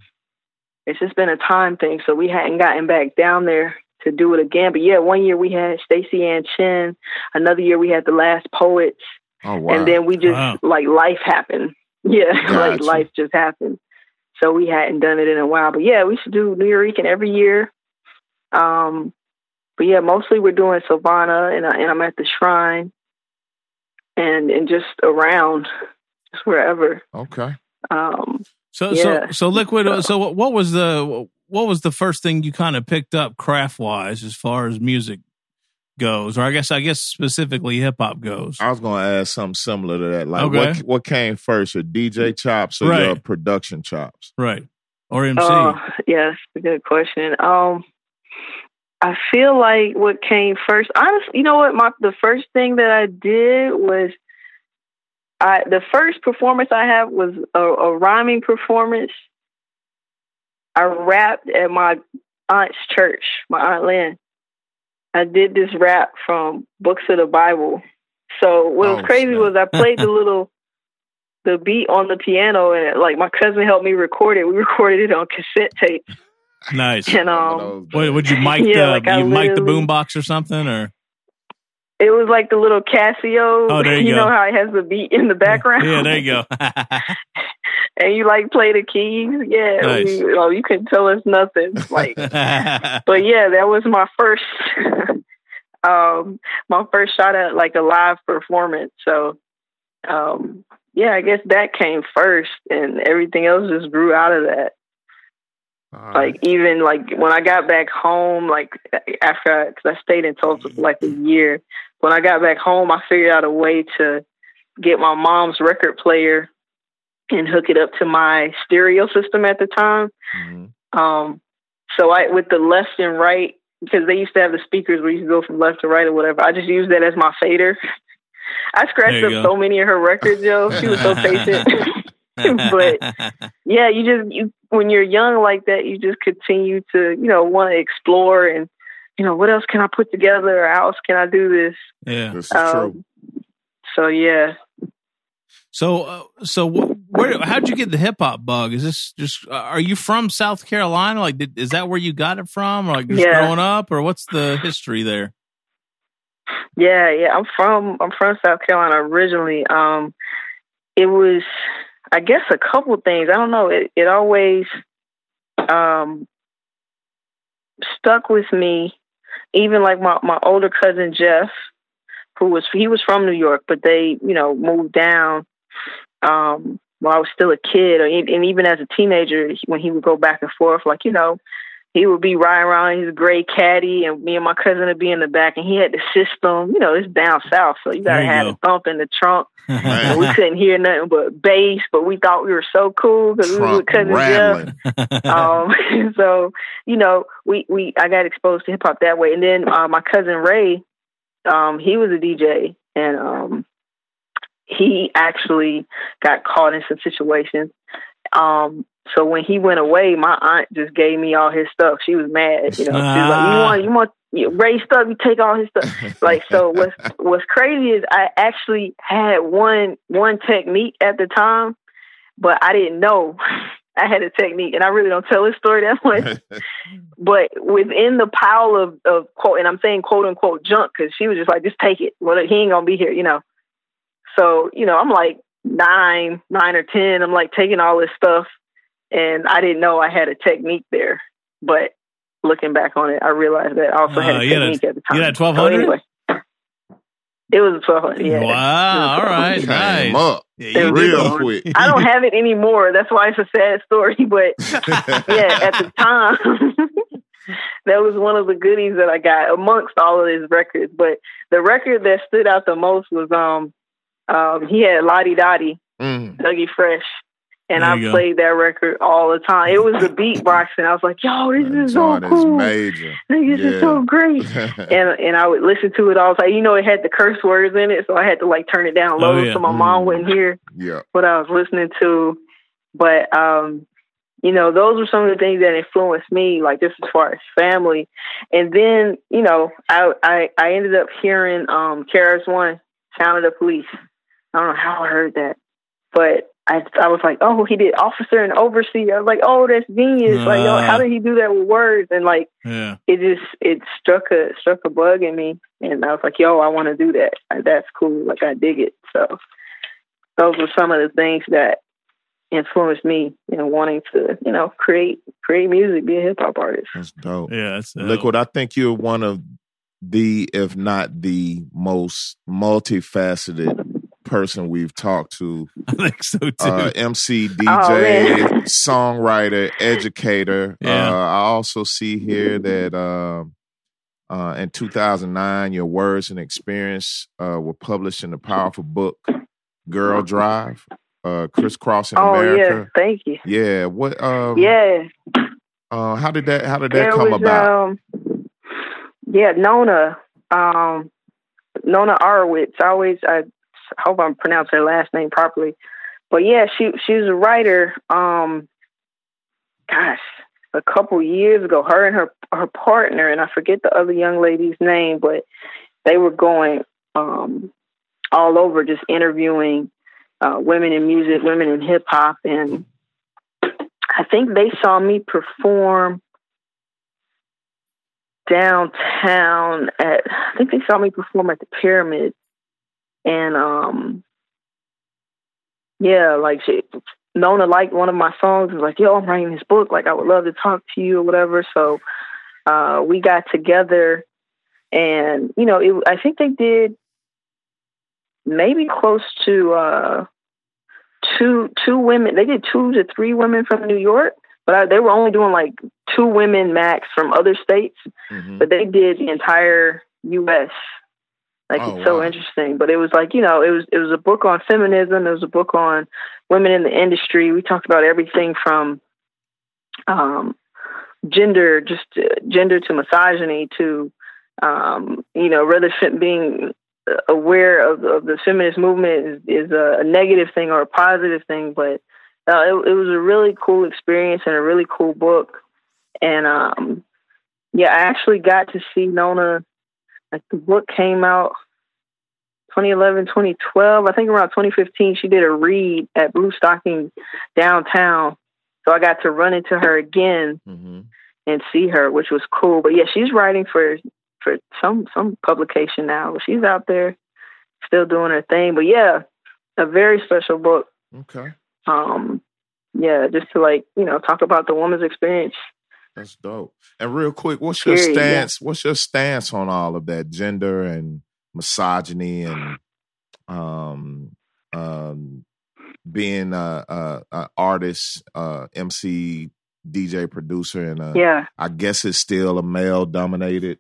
It's just been a time thing. So we hadn't gotten back down there to do it again. But yeah, one year we had Staceyann Chin. Another year we had the Last Poets. Oh wow. and then we just Wow. like life happened. Yeah, like life just happened. So we hadn't done it in a while, but yeah, we should do New York every year. Um, but yeah, mostly we're doing Savannah, and, I, and I'm at the Shrine, and and just around, just wherever. okay. Um, So, Yeah. so, so liquid. uh, So, what was the what was the first thing you kind of picked up craft wise as far as music goes, or I guess I guess specifically hip hop goes? I was gonna ask something similar to that. Like Okay. what what came first, your DJ chops or your production chops? Right, or MC? Oh, yes, a good question. Um, I feel like what came first. Honestly, you know what? My the first thing that I did was, I the first performance I had was a, a rhyming performance. I rapped at my aunt's church, my aunt Lynn. I did this rap from books of the Bible. So what was Oh, crazy snap. was I played the little the beat on the piano and like my cousin helped me record it. We recorded it on cassette tape. nice. And One um What would you mic Yeah, the like I you mic the boombox or something or it was like the little Casio. Oh, there you go. know how it has the beat in the background. yeah there you go and you like play the keys. Yeah, Nice. we, oh, you can't tell us nothing. Like, but yeah, that was my first, um, my first shot at like a live performance. So, um, yeah, I guess that came first, and everything else just grew out of that. All right. Like even like when I got back home, like after because I, stayed in Tulsa for like a year. When I got back home, I figured out a way to get my mom's record player and hook it up to my stereo system at the time. Mhm. Um, so I with the left and right because they used to have the speakers where you could go from left to right or whatever. I just used that as my fader. I scratched up go. so many of her records, yo. She was so patient. but yeah, you just you when you're young like that, you just continue to you know want to explore and you know what else can I put together? Or how else can I do this? yeah. This is true. Um, so yeah, So, uh, so wh- where? How'd you get the hip hop bug? Is this just? Uh, are you from South Carolina? Like, did, is that where you got it from, or like just Yeah. growing up, or what's the history there? yeah, yeah. I'm from I'm from South Carolina originally. Um, it was I guess a couple things. I don't know. It it always um stuck with me. Even like my my older cousin Jeff, who was he was from New York, but they you know moved down um while I was still a kid, or, and even as a teenager, when he would go back and forth, like you know, he would be riding around in his gray caddy, and me and my cousin would be in the back, and he had the system. You know, it's down south, so you gotta you have go. a thump in the trunk. And we couldn't hear nothing but bass, but we thought we were so cool because we were rambling. Um, so you know, we we I got exposed to hip hop that way, and then uh, my cousin Ray, um, he was a DJ, and um, he actually got caught in some situations. Um, so when he went away, my aunt just gave me all his stuff. She was mad, you know. She was like, "You want, you want you- Ray stuff? You take all his stuff." Like, so what's what's crazy is I actually had one one technique at the time, but I didn't know I had a technique, and I really don't tell this story that much. but within the pile of of quote, and I'm saying quote unquote junk because she was just like, just take it. Well, he ain't gonna be here, you know. So you know, I'm like nine, nine or ten. I'm like taking all this stuff, and I didn't know I had a technique there. But looking back on it, I realized that I also had Uh, a you had a- technique at the time. you had So 1200? anyway, it was a 1200. Yeah. Wow! All right, nice. up Yeah, you real quick. I don't have it anymore. That's why it's a sad story. But yeah, at the time, that was one of the goodies that I got amongst all of his records. But the record that stood out the most was um, um he had La Di Da Di, Mm. Dougie Fresh. And I go. played that record all the time. It was the beatboxing. I was like, "Yo, this is so cool! major. This is so great!" and and I would listen to it all the time. You know, it had the curse words in it, so I had to like turn it down low Oh, yeah. so my mom Mm. wouldn't hear yeah. what I was listening to. But um, you know, those were some of the things that influenced me, like just as far as family. And then, you know, I I, I ended up hearing um One, Sound of the Police. I don't know how I heard that. But I I was like, oh, he did officer and overseer. I was like, oh, that's genius. like, yo, how did he do that with words? And like Yeah. it just it struck a struck a bug in me and I was like, yo, I want to do that. Like, that's cool. Like I dig it. So those were some of the things that influenced me in wanting to, you know, create create music, be a hip hop artist. That's dope. Yeah. That's uh, Liquid, I think you're one of the, if not the most multifaceted person we've talked to. I think so too. Uh, MC, Oh, DJ, man. songwriter, educator. Yeah. Uh, I also see here that um uh, in 2009, your words and experience uh, were published in the powerful book "Girl Drive," uh, crisscrossing Oh yeah, America. thank you. Yeah. What? Um, Yeah. Uh, how did that? How did that there come was, about? Um, yeah, Nona, um, Nona Arwitz. I always, I hope I'm pronouncing her last name properly. But yeah, she she was a writer. Um, gosh, a couple years ago, her and her her partner, and I forget the other young lady's name, but they were going um, all over, just interviewing uh, women in music, women in hip hop, and I think they saw me perform downtown at I think they saw me perform at the pyramid and um yeah like she Nona liked one of my songs. Was like, "Yo, I'm writing this book. Like, I would love to talk to you or whatever." So uh, we got together, and you know, it, I think they did maybe close to uh, two two women. They did two to three women from New York, but I, they were only doing like two women max from other states. Mm-hmm. But they did the entire U.S. Like oh, it's so wow. interesting. But it was like you know, it was it was a book on feminism. It was a book on women in the industry. We talked about everything from um, gender, just uh, gender to misogyny to um, you know, rather being aware of, of the feminist movement is, is a, negative thing or a positive thing, but uh, it, it, was a really cool experience and a really cool book. And um, yeah, I actually got to see Nona. Like the book came out 2011, 2012. I think around 2015, she did a read at Bluestocking downtown. So I got to run into her again mm-hmm. and see her, which was cool. But yeah, she's writing for for some some publication now. She's out there still doing her thing. But yeah, a very special book. Okay. Um, yeah, just to like you know talk about the woman's experience. That's dope. And real quick, what's your Period, stance? Yeah. What's your stance on all of that gender and misogyny and um um being a, a, a artist, uh, MC, DJ, producer, and yeah, I guess it's still a male dominated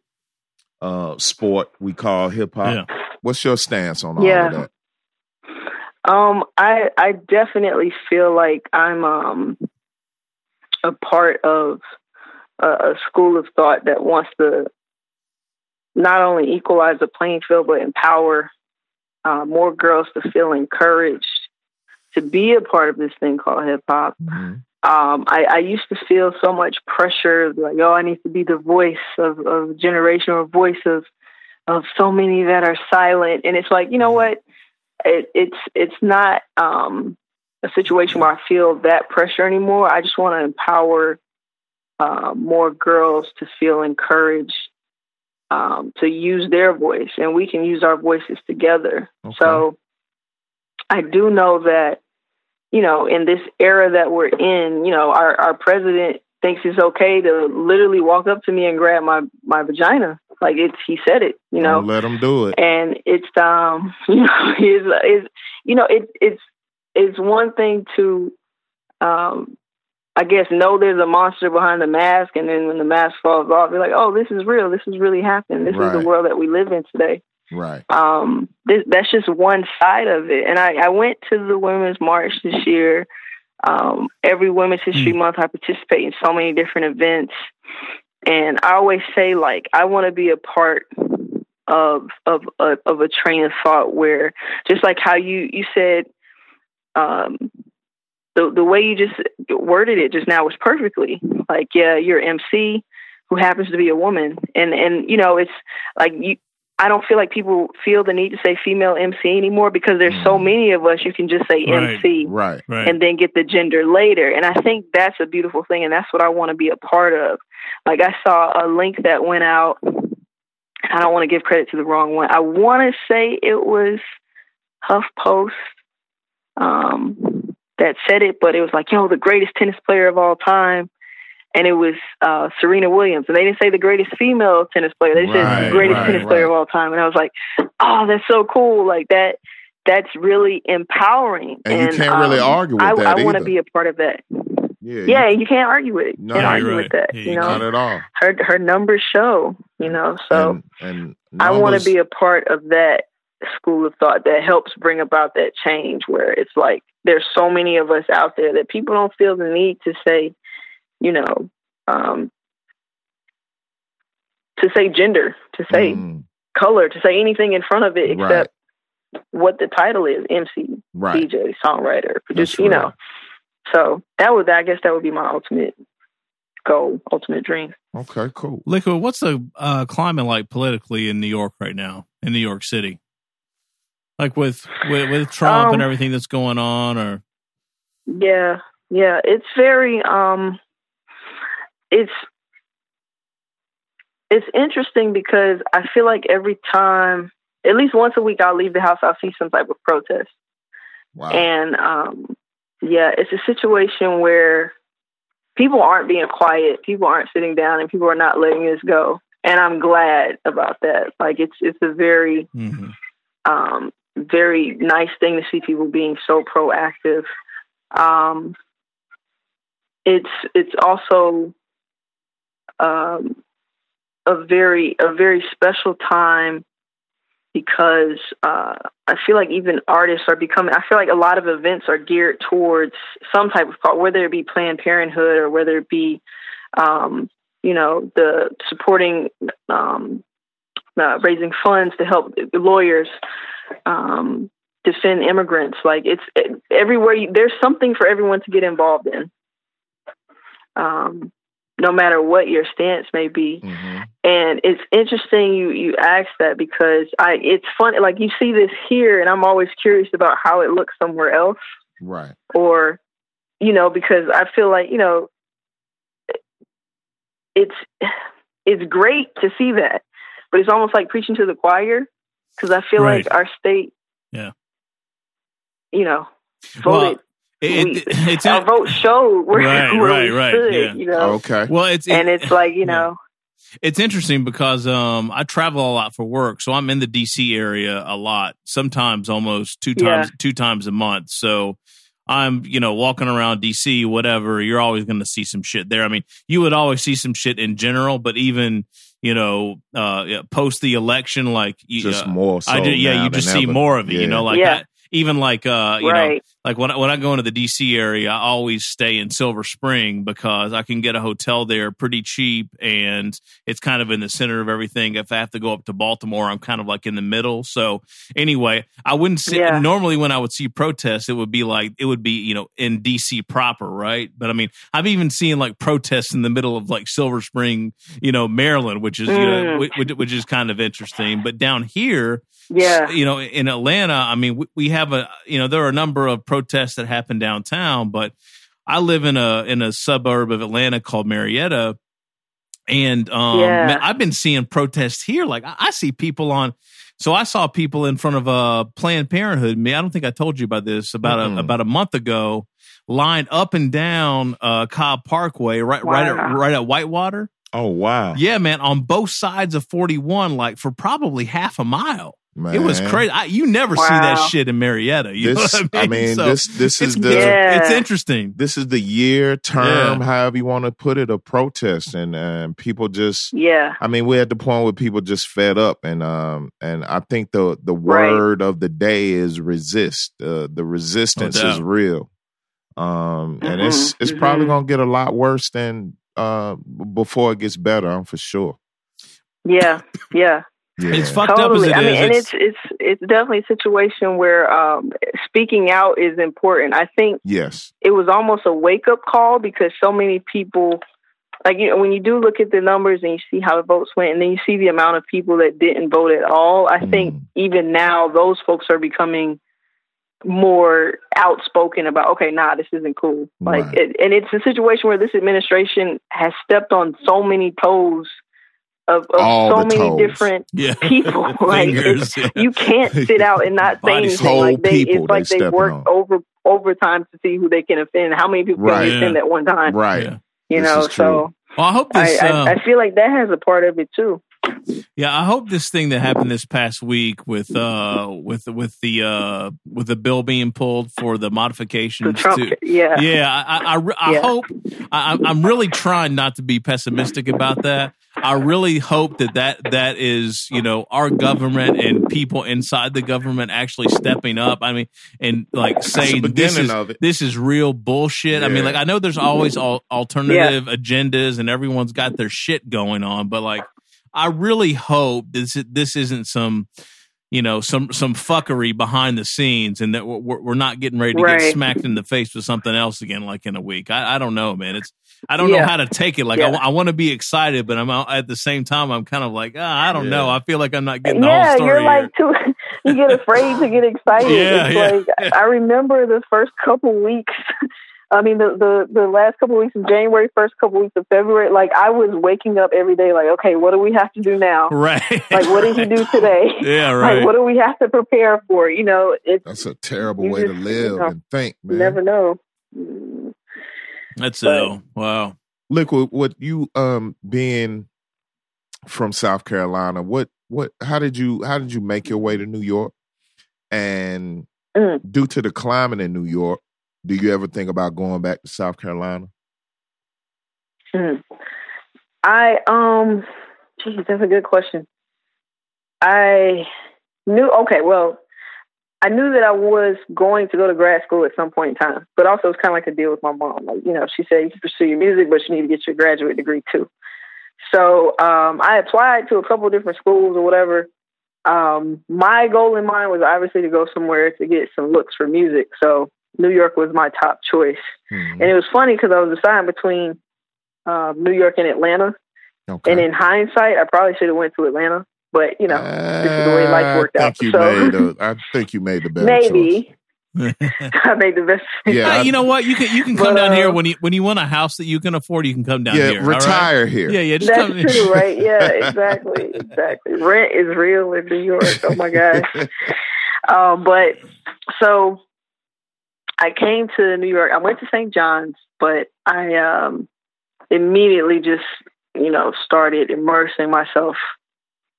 uh, sport we call hip hop. Yeah. What's your stance on all yeah. of that? Um, I I definitely feel like I'm um a part of a, a school of thought that wants to not only equalize the playing field but empower uh, more girls to feel encouraged to be a part of this thing called hip hop. Mm-hmm um, I, I, used to feel so much pressure, like, oh, I need to be the voice of, of a generation or voice of of so many that are silent. And it's like, you know what? It, it's it's not um, a situation where I feel that pressure anymore. I just want to empower uh, more girls to feel encouraged um, to use their voice, and we can use our voices together. Okay. So I do know that you know, in this era that we're in, you know, our, our president thinks it's okay to literally walk up to me and grab my, my vagina. Like it's, he said it, you know, Don't let him do it. And it's, um, you know, is, is, you know, it, it's, it's one thing to, um, I guess know there's a monster behind the mask, and then when the mask falls off, you're like, "Oh, this is real. This is really happening. This right. is the world that we live in today." Right. Um, this, that's just one side of it. And I, I went to the Women's March this year. Um, every Women's History mm. Month, I participate in so many different events. And I always say, like, I want to be a part of of a, of a train of thought where, just like how you you said, um, the the way you just worded it just now was perfectly like, yeah, you're MC who happens to be a woman, and and you know, it's like you I don't feel like people feel the need to say female MC anymore because there's so mm. many of us. You can just say right, MC, right, right, and then get the gender later. And I think that's a beautiful thing, and that's what I want to be a part of. Like I saw a link that went out. I don't want to give credit to the wrong one. I want to say it was HuffPost um, that said it, but it was like, yo, the greatest tennis player of all time and it was uh, Serena Williams. And they didn't say the greatest female tennis player; they said right, the greatest right, tennis right. player of all time. And I was like, "Oh, that's so cool! Like that. That's really empowering." And, and you can't um, really argue with I, that. I want to be a part of that. Yeah, yeah, you, you can't argue with it. No, can't argue with that. Yeah, you know, not at all. Her her numbers show. You know, so and, and I want to be a part of that school of thought that helps bring about that change. Where it's like there's so many of us out there that people don't feel the need to say, you know, um, to say gender, to say mm. color, to say anything in front of it except right. what the title is: MC, right. DJ, songwriter, producer. You know. So that would, I guess, that would be my ultimate goal, ultimate dream. Okay, cool. Liquid, what's the uh, climate like politically in New York right now, in New York City? Like with with, with Trump um, and everything that's going on, or yeah, yeah, it's very um it's it's interesting because I feel like every time, at least once a week, I'll leave the house, I'll see some type of protest. Wow. And um, yeah, it's a situation where people aren't being quiet, people aren't sitting down, and people are not letting this go. And I'm glad about that. Like it's it's a very Mhm. um, very nice thing to see people being so proactive. Um, it's it's also um, a very a very special time because uh, I feel like even artists are becoming. I feel like a lot of events are geared towards some type of whether it be Planned Parenthood or whether it be, um, you know, the supporting, um, uh, raising funds to help lawyers um, defend immigrants. Like it's it, everywhere. You, there's something for everyone to get involved in. Um, no matter what your stance may be, hmm and it's interesting you you ask that because I it's funny like you see this here, and I'm always curious about how it looks somewhere else, Right. or you know because I feel like you know it's it's great to see that, but it's almost like preaching to the choir because I feel Right. like our state, Yeah. you know, Well, it, it- it's our vote showed where, Right, where right, we right, stood, yeah. you know, Okay. well, it's and it's like you yeah. know, It's interesting because um, I travel a lot for work, so I'm in the DC area a lot. Sometimes almost two Yeah. times two times a month. So I'm you know walking around DC, whatever. You're always going to see some shit there. I mean, you would always see some shit in general, but even you know uh, post the election, like you, Just uh, more so. I did, yeah, you just see ever. more of it. You know, like Yeah. I, even like uh, you know, right? Like when I, when I go into the DC area, I always stay in Silver Spring because I can get a hotel there pretty cheap, and it's kind of in the center of everything. If I have to go up to Baltimore, I'm kind of like in the middle. So anyway, I wouldn't say Yeah. normally when I would see protests, it would be like it would be you know in DC proper, right? But I mean, I've even seen like protests in the middle of like Silver Spring, you know, Maryland, which is you know Mm. which, which is kind of interesting. But down here, Yeah, you know, in Atlanta, I mean, we, we have a, you know, there are a number of protests that happened downtown, but I live in a in a suburb of Atlanta called Marietta, and um, Yeah. man, I've been seeing protests here. Like I, I see people on. So I saw people in front of a Planned Parenthood. Me, I don't think I told you about this about Mm-mm. a about a month ago. Lined up and down uh, Cobb Parkway, right, right, at, right at Whitewater. Oh wow. Yeah, man, on both sides of forty one, like for probably half a mile. Man. It was crazy. I, you never see that shit in Marietta. You This, know what I mean? I So this this is the Yeah. it's interesting. this is the year term, Yeah. however you want to put it, of protest, and and people just. yeah, I mean, we're at the point where people just fed up, and um, and I think the the Right. word of the day is resist. Uh, the resistance is real, um, and it's Mhm, it's probably mhm. gonna get a lot worse than uh before it gets better. I'm for sure. yeah, yeah. Yeah. It's fucked up as totally. it I mean, is. and It's- it's it's it's definitely a situation where um, speaking out is important. I think yes. it was almost a wake up call because so many people, like you know, when you do look at the numbers and you see how the votes went, and then you see the amount of people that didn't vote at all. I think Mm. even now those folks are becoming more outspoken about okay nah this isn't cool like Right. it, and it's a situation where this administration has stepped on so many toes of, of so many toes. different yeah, people like Fingers, it's, you can't sit out and not say anything whole like they people it's like they they work on. over overtime to see who they can offend how many people Right. can you offend at one time Right. You This know so Well, I hope I, this. I, uh, I feel like that has a part of it too yeah, I hope this thing that happened this past week with uh with with the uh with the bill being pulled for the the modifications Trump to yeah yeah, I, I, I, re- I Yeah. hope. I, I'm- I'm really trying not to be pessimistic about that. I really hope that that that is you know our government and people inside the government actually stepping up. I mean, and like saying this is of it. this is real bullshit. I mean, like I know there's always al- alternative agendas and everyone's got their shit going on, but like I really hope this this isn't some you know some some fuckery behind the scenes and that we're, we're not getting ready to get smacked in the face with something else again like in a week i, I don't know man it's i don't know how to take it like Yeah. I, want to be excited but i'm at the same time i'm kind of like ah, i don't know i feel like i'm not getting the yeah, whole story you're like too. You get afraid to get excited. Yeah, it's yeah. like I remember the first couple weeks. I mean, the the the last couple weeks of January, first couple weeks of February. Like I was waking up every day, like, okay, what do we have to do now? right Like, what did he do today? yeah right Like, what do we have to prepare for? You know, it's That's a terrible You way to live you know, and think, you man. never know. That's But- ill. Wow. Liquid, what you um being from South Carolina, what what how did you how did you make your way to New York? And Mm. due to the climate in New York, do you ever think about going back to South Carolina? Hmm. I um, geez, that's a good question. I knew. Okay, well, I knew that I was going to go to grad school at some point in time, but also it's kind of like a deal with my mom. Like, you know, she said you can pursue your music, but you need to get your graduate degree too. So um, I applied to a couple of different schools or whatever. Um, my goal in mind was obviously to go somewhere to get some looks for music. So New York was my top choice. Mhm. And it was funny because I was deciding between uh, New York and Atlanta. Okay. And in hindsight, I probably should have went to Atlanta. But you know, this is the way life worked I out. think you So made a, I think you made the best. maybe I made the best. Yeah, Hey, I- you know what? You can you can come But, down here uh, when you when you want a house that you can afford. You can come down yeah, here. all right? retire here. Yeah, yeah. Just That's come. true, right? Yeah, exactly, exactly. Rent is real in New York. Oh my gosh. Um, but so I came to New York. I went to St. John's, but I um, immediately just, you know, started immersing myself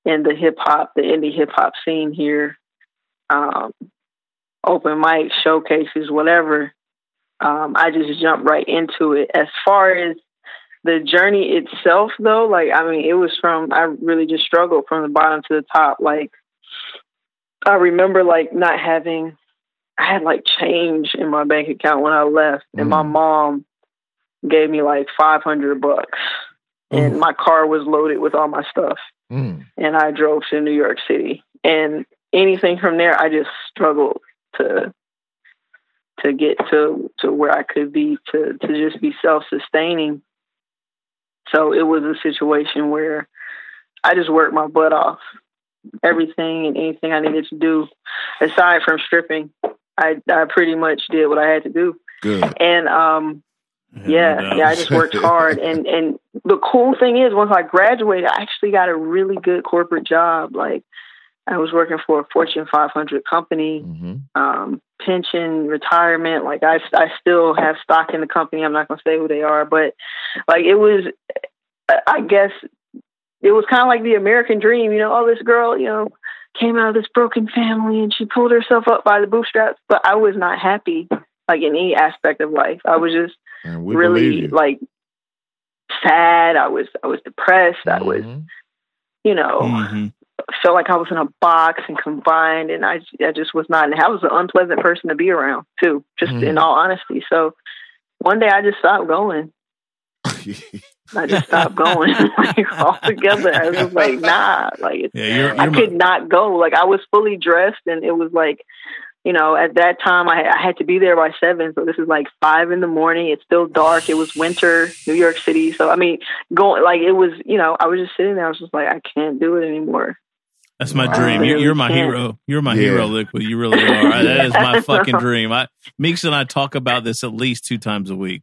in the hip hop, the indie hip hop scene here, um, open mic showcases, whatever. Um, I just jumped right into it. As far as the journey itself, though, like I mean, it was from I really just struggled from the bottom to the top. Like I remember like not having I had like change in my bank account when I left and my Mm. mom gave me like 500 bucks. And my car was loaded with all my stuff. Mm. and I drove to New York City. And anything from there I just struggled to to get to to where I could be to to just be self-sustaining. So it was a situation where I just worked my butt off. Everything and anything I needed to do aside from stripping I I pretty much did what I had to do Good. and um yeah, doubt. yeah, I just worked hard, and and the cool thing is, once I graduated, I actually got a really good corporate job. Like, I was working for a Fortune 500 company, hmm um, pension, retirement. Like, I I still have stock in the company. I'm not gonna say who they are, but like, it was, I guess, it was kind of like the American dream. You know, oh, this girl, you know, came out of this broken family, and she pulled herself up by the bootstraps. But I was not happy, like in any aspect of life. I was just And we believe really like sad. I was I was depressed. I was Mhm. you know Mhm. felt like I was in a box and confined, and I I just was not. And I was an unpleasant person to be around too. Just Mm. in all honesty. So one day I just stopped going. I just stopped going like altogether. I was like nah, like it's, Yeah, you're. I you're could not go. Like I was fully dressed, and it was like. You know, at that time, I, I had to be there by seven. So this is like five in the morning. It's still dark. It was winter, New York City. So I mean, going like it was. You know, I was just sitting there. I was just like, I can't do it anymore. That's my dream. You're, you're my hero. You're my Yeah. hero, Liquid. You really are. That is my fucking dream. I Meeks and I talk about this at least two times a week.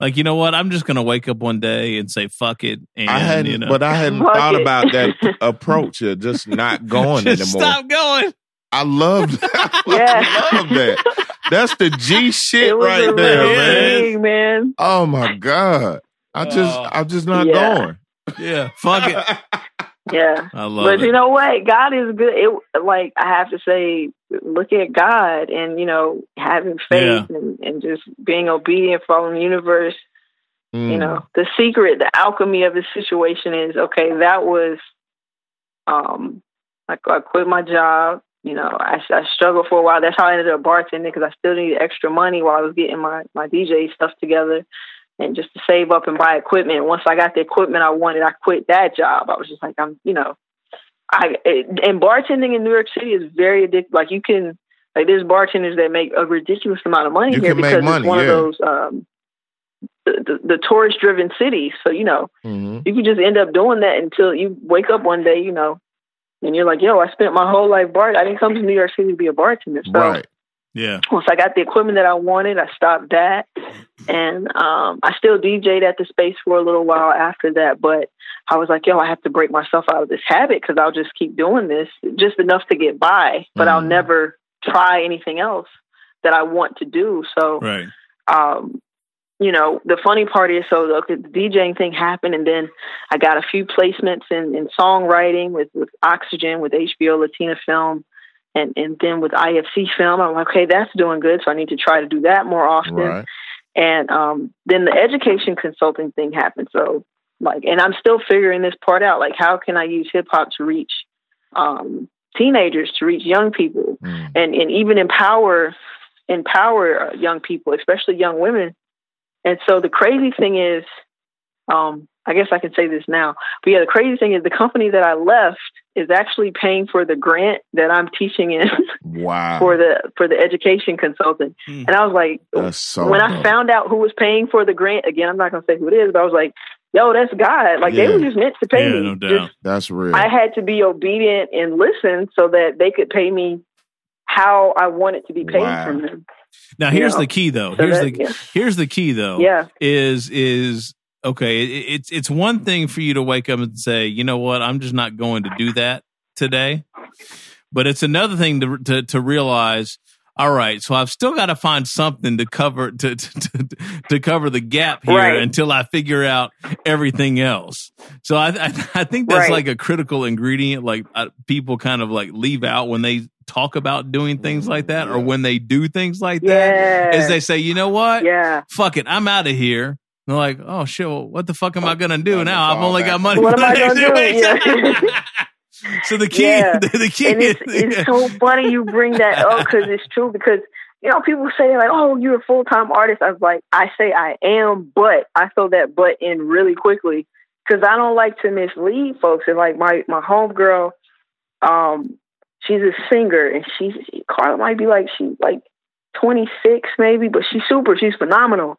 Like, you know what? I'm just gonna wake up one day and say fuck it. And I hadn't, you know, but I hadn't Fuck thought it. about that approach of just not going just anymore. stop going. I love, that. I love that. That's the G shit right there, real man. man. Oh my god, I just, Oh. I'm just not Yeah. going. Yeah, fuck it. Yeah. I love but it. you know what? God is good. It like I have to say, look at God and you know having faith and, and just being obedient, following the universe. Mm. You know, the secret, the alchemy of the situation is okay. That was, um, I, I quit my job. You know, I, I struggled for a while. That's how I ended up bartending because I still needed extra money while I was getting my my DJ stuff together, and just to save up and buy equipment. Once I got the equipment I wanted, I quit that job. I was just like, I'm, you know, I it, and bartending in New York City is very addictive. Like you can, like there's bartenders that make a ridiculous amount of money You here can make because money, it's one yeah. of those um, the, the, the tourist driven cities. So you know, Mhm. you can just end up doing that until you wake up one day, you know, and you're like, yo, I spent my whole life bar. I didn't come to New York City to be a bartender. So Right. Yeah, once I got the equipment that I wanted, I stopped that, and um, I still DJ'd at the space for a little while after that. But I was like, yo, I have to break myself out of this habit because I'll just keep doing this just enough to get by, but I'll Mhm. never try anything else that I want to do. So right. um, you know, the funny part is so the, the DJing thing happened, and then I got a few placements in, in songwriting with, with Oxygen, with HBO Latina Film, and, and then with IFC Film. I'm like, okay, that's doing good, so I need to try to do that more often. Right. And um, then the education consulting thing happened. So, like, and I'm still figuring this part out. Like, how can I use hip hop to reach um, teenagers, to reach young people, Mm. and and even empower empower uh, young people, especially young women. And so the crazy thing is, um, I guess I can say this now, but yeah, the crazy thing is the company that I left is actually paying for the grant that I'm teaching in Wow. for the for the education consultant. Hmm. And I was like, so when I found out who was paying for the grant, again, I'm not gonna say who it is, but I was like, yo, that's God. Like they were just meant to pay Yeah, me. no doubt. Just- That's real. I had to be obedient and listen so that they could pay me how I wanted to be paid Wow. from them. Now You here's know, the key though. so Here's that- the yeah. here's the key though. Yeah. Is is okay. It, it's it's one thing for you to wake up and say, you know what, I'm just not going to do that today. But it's another thing to to, to realize. All right, so I've still got to find something to cover to to, to, to cover the gap here Right. until I figure out everything else. So I I, I think that's Right. like a critical ingredient. Like uh, people kind of like leave out when they talk about doing things like that, or when they do things like Yeah. that. Is they say, you know what? yeah. fuck it, I'm out of here. And they're like, oh shit, well, what the fuck am I gonna do now? I've only got money What for am the I next gonna two do? weeks. so the key, Yeah. the, the key and it's, is, it's so funny you bring that up because it's true. Because you know people say like, "Oh, you're a full time artist." I was like, I say I am, but I throw that but in really quickly because I don't like to mislead folks. And like my my homegirl, um, she's a singer, and she's Carla might be like she's like 26 maybe, but she's super. She's phenomenal.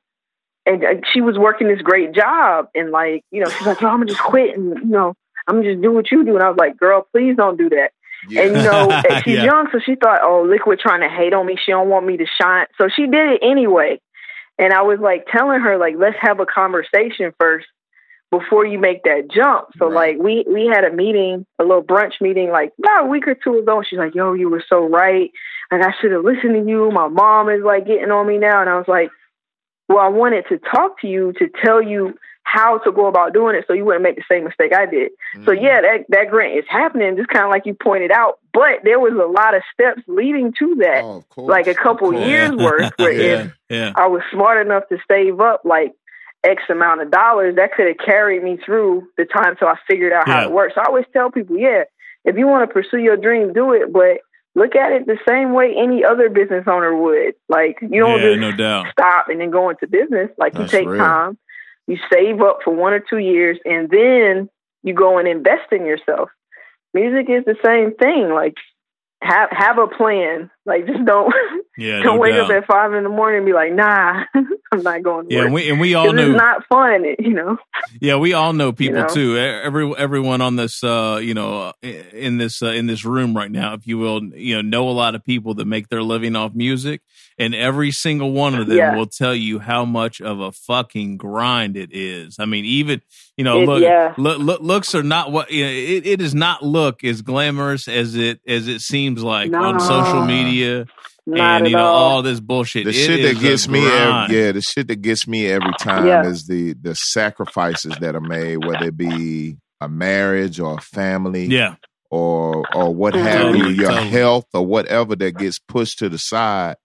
And uh, she was working this great job, and like you know, she's like, "Yo, I'm gonna just quit, and you know, I'm gonna just do what you do." And I was like, "Girl, please don't do that." yeah. And you know, and she's Yeah. young, so she thought, "Oh, Liquid trying to hate on me. She don't want me to shine." So she did it anyway. And I was like telling her, like, let's have a conversation first before you make that jump. So Right. like we we had a meeting, a little brunch meeting, like about a week or two ago. And she's like, "Yo, you were so right. Like I should have listened to you. My mom is like getting on me now." And I was like, "Well, I wanted to talk to you to tell you." How to go about doing it so you wouldn't make the same mistake I did. So Mhm. yeah, that that grant is happening, just kind of like you pointed out. But there was a lot of steps leading to that, Oh, course. like a couple years worth. Where yeah, if yeah, I was smart enough to save up like X amount of dollars, that could have carried me through the time till I figured out how it works. So I always tell people, yeah, if you want to pursue your dream, do it, but look at it the same way any other business owner would. Like you don't yeah, just no doubt. stop and then go into business. Like That's you take real. time, you save up for one or two years, and then you go and invest in yourself. Music is the same thing. Like have have a plan. Like just don't Yeah, don't no wake doubt. up at five in the morning and be like, nah, I'm not going to yeah, and we and we all know. it's not fun, you know. Yeah, we all know people know? too. Every everyone on this, uh, you know, in this uh, in this room right now, if you will, you know, know a lot of people that make their living off music, and every single one of them Yeah. will tell you how much of a fucking grind it is. I mean, even you know, It- look, yeah. look, look, looks are not what you know, it, it does not look as glamorous as it as it seems like on social media Not and you know all. all this bullshit. the It shit that gets me every, yeah the shit that gets me every time Yeah. is the the sacrifices that are made whether it be a marriage or a family yeah, or or what have Totally, you your totally. health or whatever that gets pushed to the side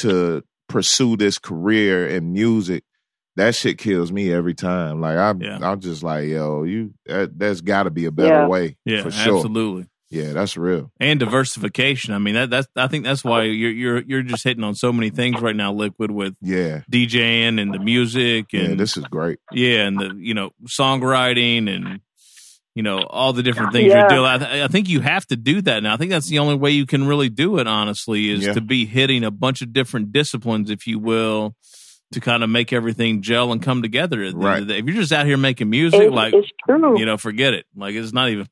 to pursue this career in music that shit kills me every time like i'm Yeah. i'm just like yo you that, there's got to be a better Yeah. way yeah, for sure absolutely. yeah that's real and diversification. I mean, that that's I think that's why you're you're you're just hitting on so many things right now, Liquid, with yeah DJing and the music yeah and this is great yeah, and the you know songwriting and you know all the different things Yeah. you're doing. I, th- I think you have to do that now. I think that's the only way you can really do it. Honestly, is Yeah. to be hitting a bunch of different disciplines, if you will. To kind of make everything gel and come together. At the end Right. the. If you're just out here making music, It- like it's true. you know, forget it. Like it's not even.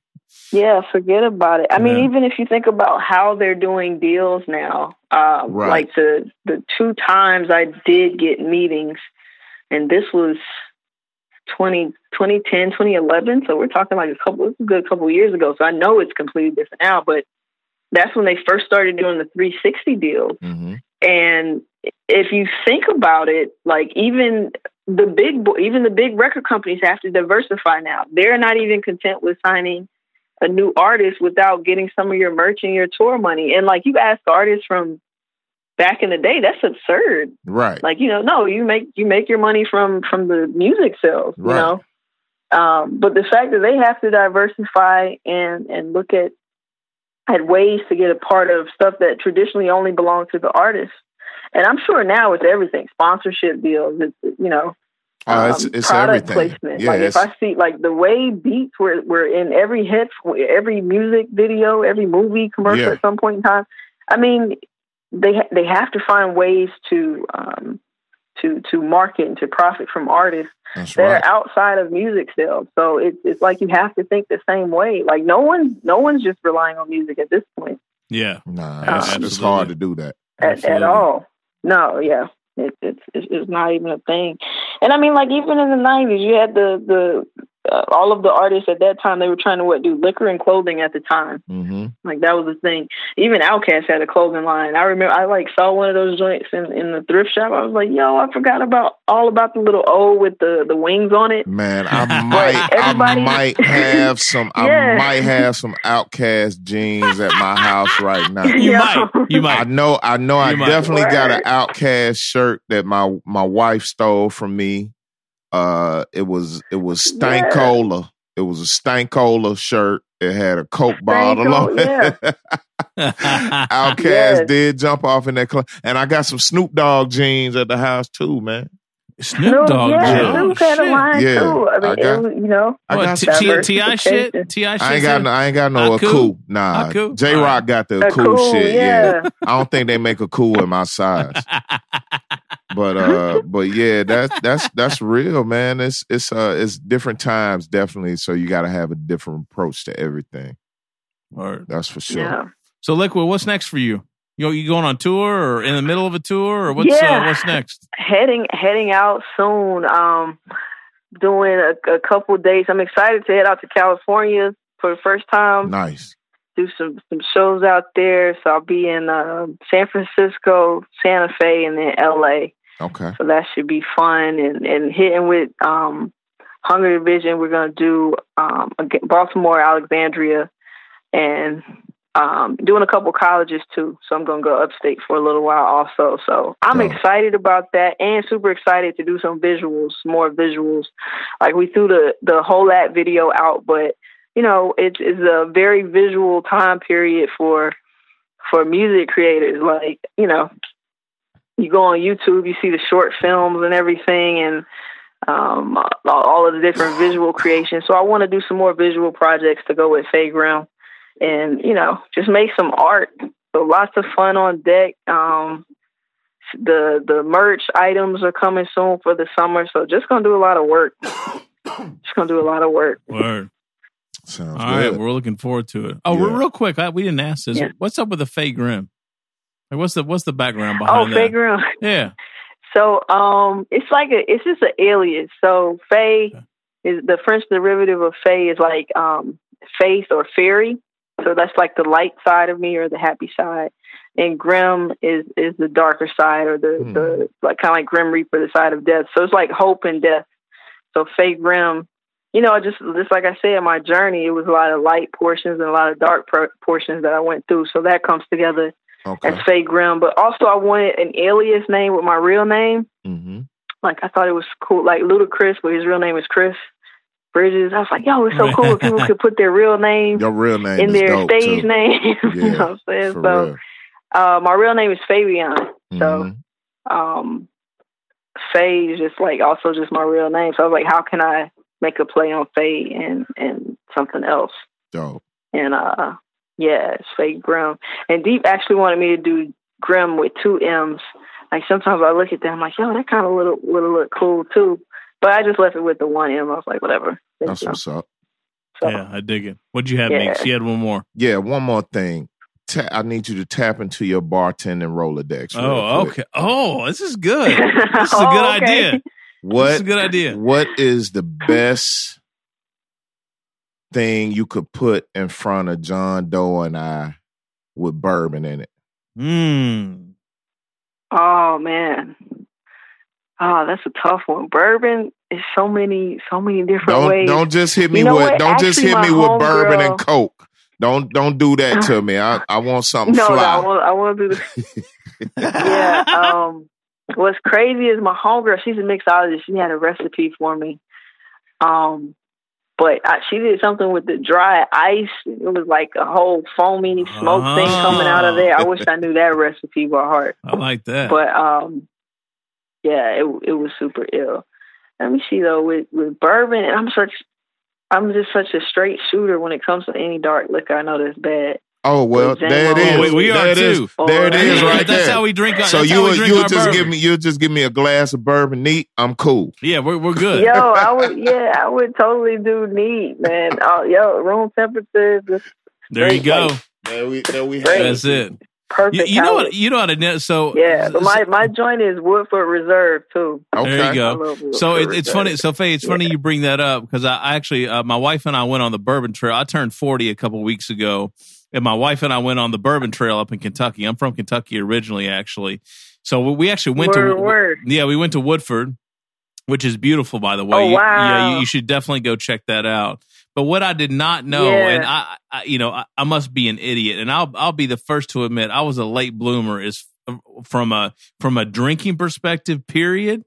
Yeah, forget about it. I mean, even if you think about how they're doing deals now, uh, Right. like the the two times I did get meetings, and this was 20, 2010, 2011. So we're talking like a couple, a good couple years ago. So I know it's completely different now, but that's when they first started doing the 360 deals. hmm And if you think about it, like even the big even the big record companies have to diversify now. They're not even content with signing a new artist without getting some of your merch and your tour money. And like you ask artists from back in the day, that's absurd. Right. Like, you know, no, you make you make your money from from the music sales, you know. Um, but the fact that they have to diversify and and look at at ways to get a part of stuff that traditionally only belonged to the artist. And I'm sure now it's everything, sponsorship deals, it's you know, Oh, it's um, it's product everything. placement. Yeah, like if I see like the way beats were were in every hit, every music video, every movie commercial Yeah. at some point in time. I mean, they ha- they have to find ways to um, to to market and to profit from artists that's that right. are outside of music sales. So it's it's like you have to think the same way. Like no one no one's just relying on music at this point Yeah. Nah, Yeah, it's, it's hard to do that. at, at all. No, yeah. It, it's it's it's not even a thing, and I mean, like even in the '90s, you had the the uh, all of the artists at that time. They were trying to what do liquor and clothing at the time. hmm Like that was the thing. Even Outkast had a clothing line. I remember I like saw one of those joints in, in the thrift shop. I was like, yo, I forgot about all about the little O with the, the wings on it. Man, I might, I everybody- might have some, I might have some Outkast jeans at my house right now. You Yeah. might. You might. I know, I know, I might. definitely got an Word. Outkast shirt that my my wife stole from me. Uh, it was it was Yeah. Stankonia. It was a Stankonia shirt. It had a Coke bottle on yeah. it. Outkast Yes. did jump off in that club, and I got some Snoop Dogg jeans at the house too, man. Snoop Dogg. yeah, Joe. Snoop had a line Yeah, too. I mean, I got- it was, you know, I got T- some. T- T.I. shit? T.I. shit? I ain't got no, I ain't got no AKOO? AKOO. Nah, AKOO? J Rock got the cool, shit. Yeah. yeah. I don't think they make a cool in my size. But uh, but yeah, that's that's that's real, man. It's it's uh it's different times, definitely. So you got to have a different approach to everything. Word. That's for sure. Yeah. So, Likwuid, what's next for you? You you going on tour or in the middle of a tour or what's Yeah. uh, what's next? heading heading out soon. Um, doing a, a couple dates. I'm excited to head out to California for the first time. Nice. Do some some shows out there. So I'll be in uh, San Francisco, Santa Fe, and then L.A. Okay. So that should be fun. And and hitting with um, Hunger Division. We're gonna do um, Baltimore, Alexandria, and um, doing a couple colleges too. So I'm gonna go upstate for a little while also. So I'm Dope. excited about that, and super excited to do some visuals, more visuals. Like we threw the the whole app video out, but you know it's it's a very visual time period for for music creators. Like you know, you go on YouTube, you see the short films and everything, and um, all of the different visual creations. So I want to do some more visual projects to go with Faye Grim, and you know, just make some art. So lots of fun on deck. Um, the the merch items are coming soon for the summer, so just gonna do a lot of work. Just gonna do a lot of work. Word. Sounds All right, good. we're looking forward to it. Oh, Yeah. real, real quick, I, we didn't ask this. Yeah. What's up with the Faye Grim? Like, what's the what's the background Oh, behind that? Faye Grim. Yeah. So um, it's like a, it's just an alias. So Faye is the French derivative of Faye is like um, faith or fairy. So that's like the light side of me or the happy side, and Grim is is the darker side or the Hmm. the like kind of like Grim Reaper, the side of death. So it's like hope and death. So Faye Grim, you know, just just like I said, my journey it was a lot of light portions and a lot of dark portions that I went through. So that comes together Okay. as Faye Grim. But also I wanted an alias name with my real name hmm like I thought it was cool, like Ludacris, but his real name is Chris Bridges. I was like, yo, it's so cool if people could put their real name Your real name in their stage too. name. you know what I'm saying? So real. uh, my real name is Fabian. So Mhm. um, Faye is just like also just my real name. So I was like, how can I make a play on Faye and and something else? dope. And uh, yeah, it's Faye Grim. And Deep actually wanted me to do Grim with two M's. Like sometimes I look at them, I'm like, yo, that kind of little would look cool too. But I just left it with the one M. I was like, whatever. That's You know, what's up. so- Yeah, I dig it. What'd you have, Yeah. Meeks? You had one more. Yeah, one more thing. Ta- I need you to tap into your bartending Rolodex. Oh, okay. Oh, this is good. This is a Oh, good okay. idea. This is What a good idea. What is the best thing you could put in front of John Doe and I with bourbon in it? Hmm. Oh man. Oh, that's a tough one. Bourbon is so many, so many different Don't ways. don't just hit me You know with what? don't just hit me with bourbon and coke. Don't don't do that to me. I, I want something no, no. I want, I want to do the. yeah. Um, what's crazy is my homegirl. She's a mixologist. She had a recipe for me. Um, but I, she did something with the dry ice. It was like a whole foamy smoke thing coming out of there. I wish I knew that recipe by heart. I like that. But um, yeah, it it was super ill. Let me see though with with bourbon, and I'm such I'm just such a straight shooter when it comes to any dark liquor. I know that's bad. Oh well, With there it Oh, we- we there are it is. too. There it is, yeah, right that's there. how we drink. Our, so you how would you our would just bourbon. give me you would just give me a glass of bourbon neat. I'm cool. Yeah, we're we're good. Yo, I would yeah, I would totally do neat, man. Oh, yo, room temperature, there you go. There we there we Great. That's it. You, perfect. you know what? You know how to know. So Yeah, but my my joint is Woodford Reserve too. Okay. There you go. So it, it's funny. So Faye, it's funny you bring that up because I, I actually, uh, my wife and I went on the bourbon trail. I turned forty a couple weeks ago, and my wife and I went on the bourbon trail up in Kentucky. I'm from Kentucky originally, actually. So we- actually went Word, to word. yeah, we went to Woodford, which is beautiful, by the way. Oh, You- wow. Yeah, you, you should definitely go check that out. But what I did not know, Yeah. and I, I you know, I, I must be an idiot, and I'll I'll be the first to admit I was a late bloomer is from a from a drinking perspective. Period.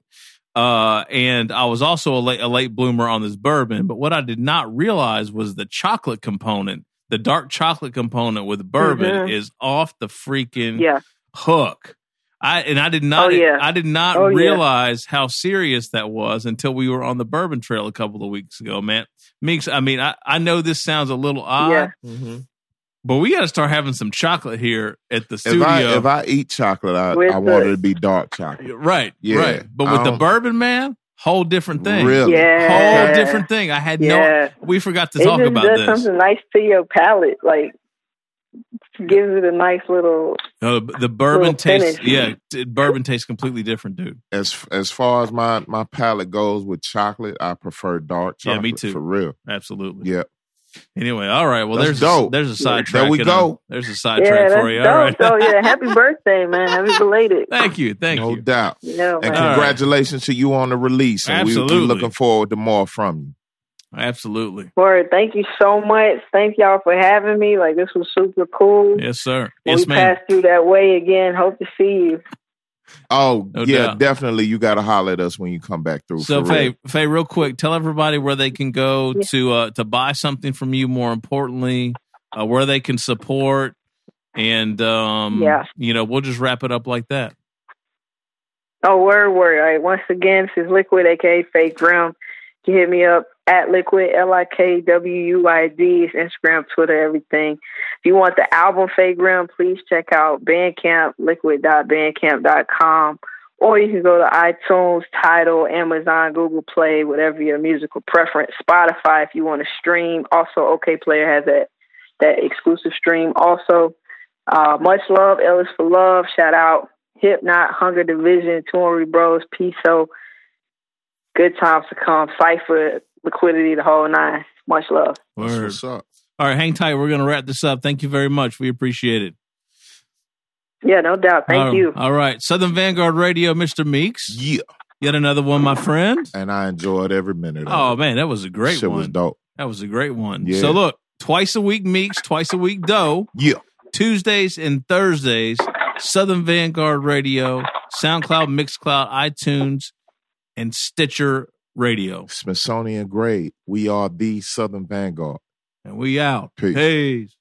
Uh, and I was also a late, a late bloomer on this bourbon. But what I did not realize was the chocolate component, the dark chocolate component with bourbon Mhm. is off the freaking Yeah. hook. I and I did not Oh, yeah. I did not Oh, yeah. realize how serious that was until we were on the bourbon trail a couple of weeks ago, man. Meeks, I mean, I, I know this sounds a little odd, Yeah. but we got to start having some chocolate here at the If studio. I if I eat chocolate, I, With I want it to be dark chocolate. right, Yeah. right. But with the bourbon, man, whole different thing. Really? Yeah. Whole different thing. I had Yeah. no. We forgot to it talk just about does this. something nice to your palate, like gives it a nice little. Uh, the bourbon Little tastes, finish. yeah, bourbon tastes completely different, dude. As as far as my my palate goes with chocolate, I prefer dark chocolate. Yeah, me too. For real. Absolutely. Yeah. Anyway, all right. Well, That's there's a, dope. there's a sidetrack. There we go. a- There's a Yeah, sidetrack that's for you. dope. All right. So yeah, happy birthday, man. Happy belated. Thank you. Thank no you. No doubt. Yeah, And man. All right. congratulations to you on the release. And we, Absolutely. we're looking forward to more from you. Absolutely. Word, thank you so much. Thank y'all for having me. Like this was super cool. Yes, sir. when Yes, we ma'am. pass through that way again, hope to see you. Oh, No yeah, doubt. definitely. You got to holler at us when you come back through. So, for real. Faye, Faye, real quick, tell everybody where they can go Yeah. to uh, to buy something from you. More importantly, uh, where they can support, and um, Yeah. you know, we'll just wrap it up like that. Oh, word, word. All right. Once again, this is Likwuid, aka Faye Grim. You hit me up at Likwuid, L I K W U I D. It's Instagram, Twitter, everything. If you want the album Faye Grim, please check out Bandcamp, likwuid.bandcamp.com. Or you can go to iTunes, Tidal, Amazon, Google Play, whatever your musical preference. Spotify, if you want to stream. Also, Okayplayer has that that exclusive stream. Also, uh, much love, Ellis for love. Shout out Hip Not, Hunger Division, Tory Bros, Piso. Good times to come. Cipher, liquidity, the whole nine. Much love. Word. what's up. All right, hang tight. We're going to wrap this up. Thank you very much. We appreciate it. Yeah, no doubt. Thank All- you. All right, Southern Vanguard Radio, Mr. Meeks. Yeah. Yet another one, my friend. And I enjoyed every minute of Oh it. man, that was a great Shit one. was dope. That was a great one. Yeah. So look, twice a week Meeks, twice a week Doe. Yeah. Tuesdays and Thursdays, Southern Vanguard Radio, SoundCloud, Mixcloud, iTunes, and Stitcher Radio. Smithsonian grade. We are the Southern Vanguard and we out. Peace. Peace.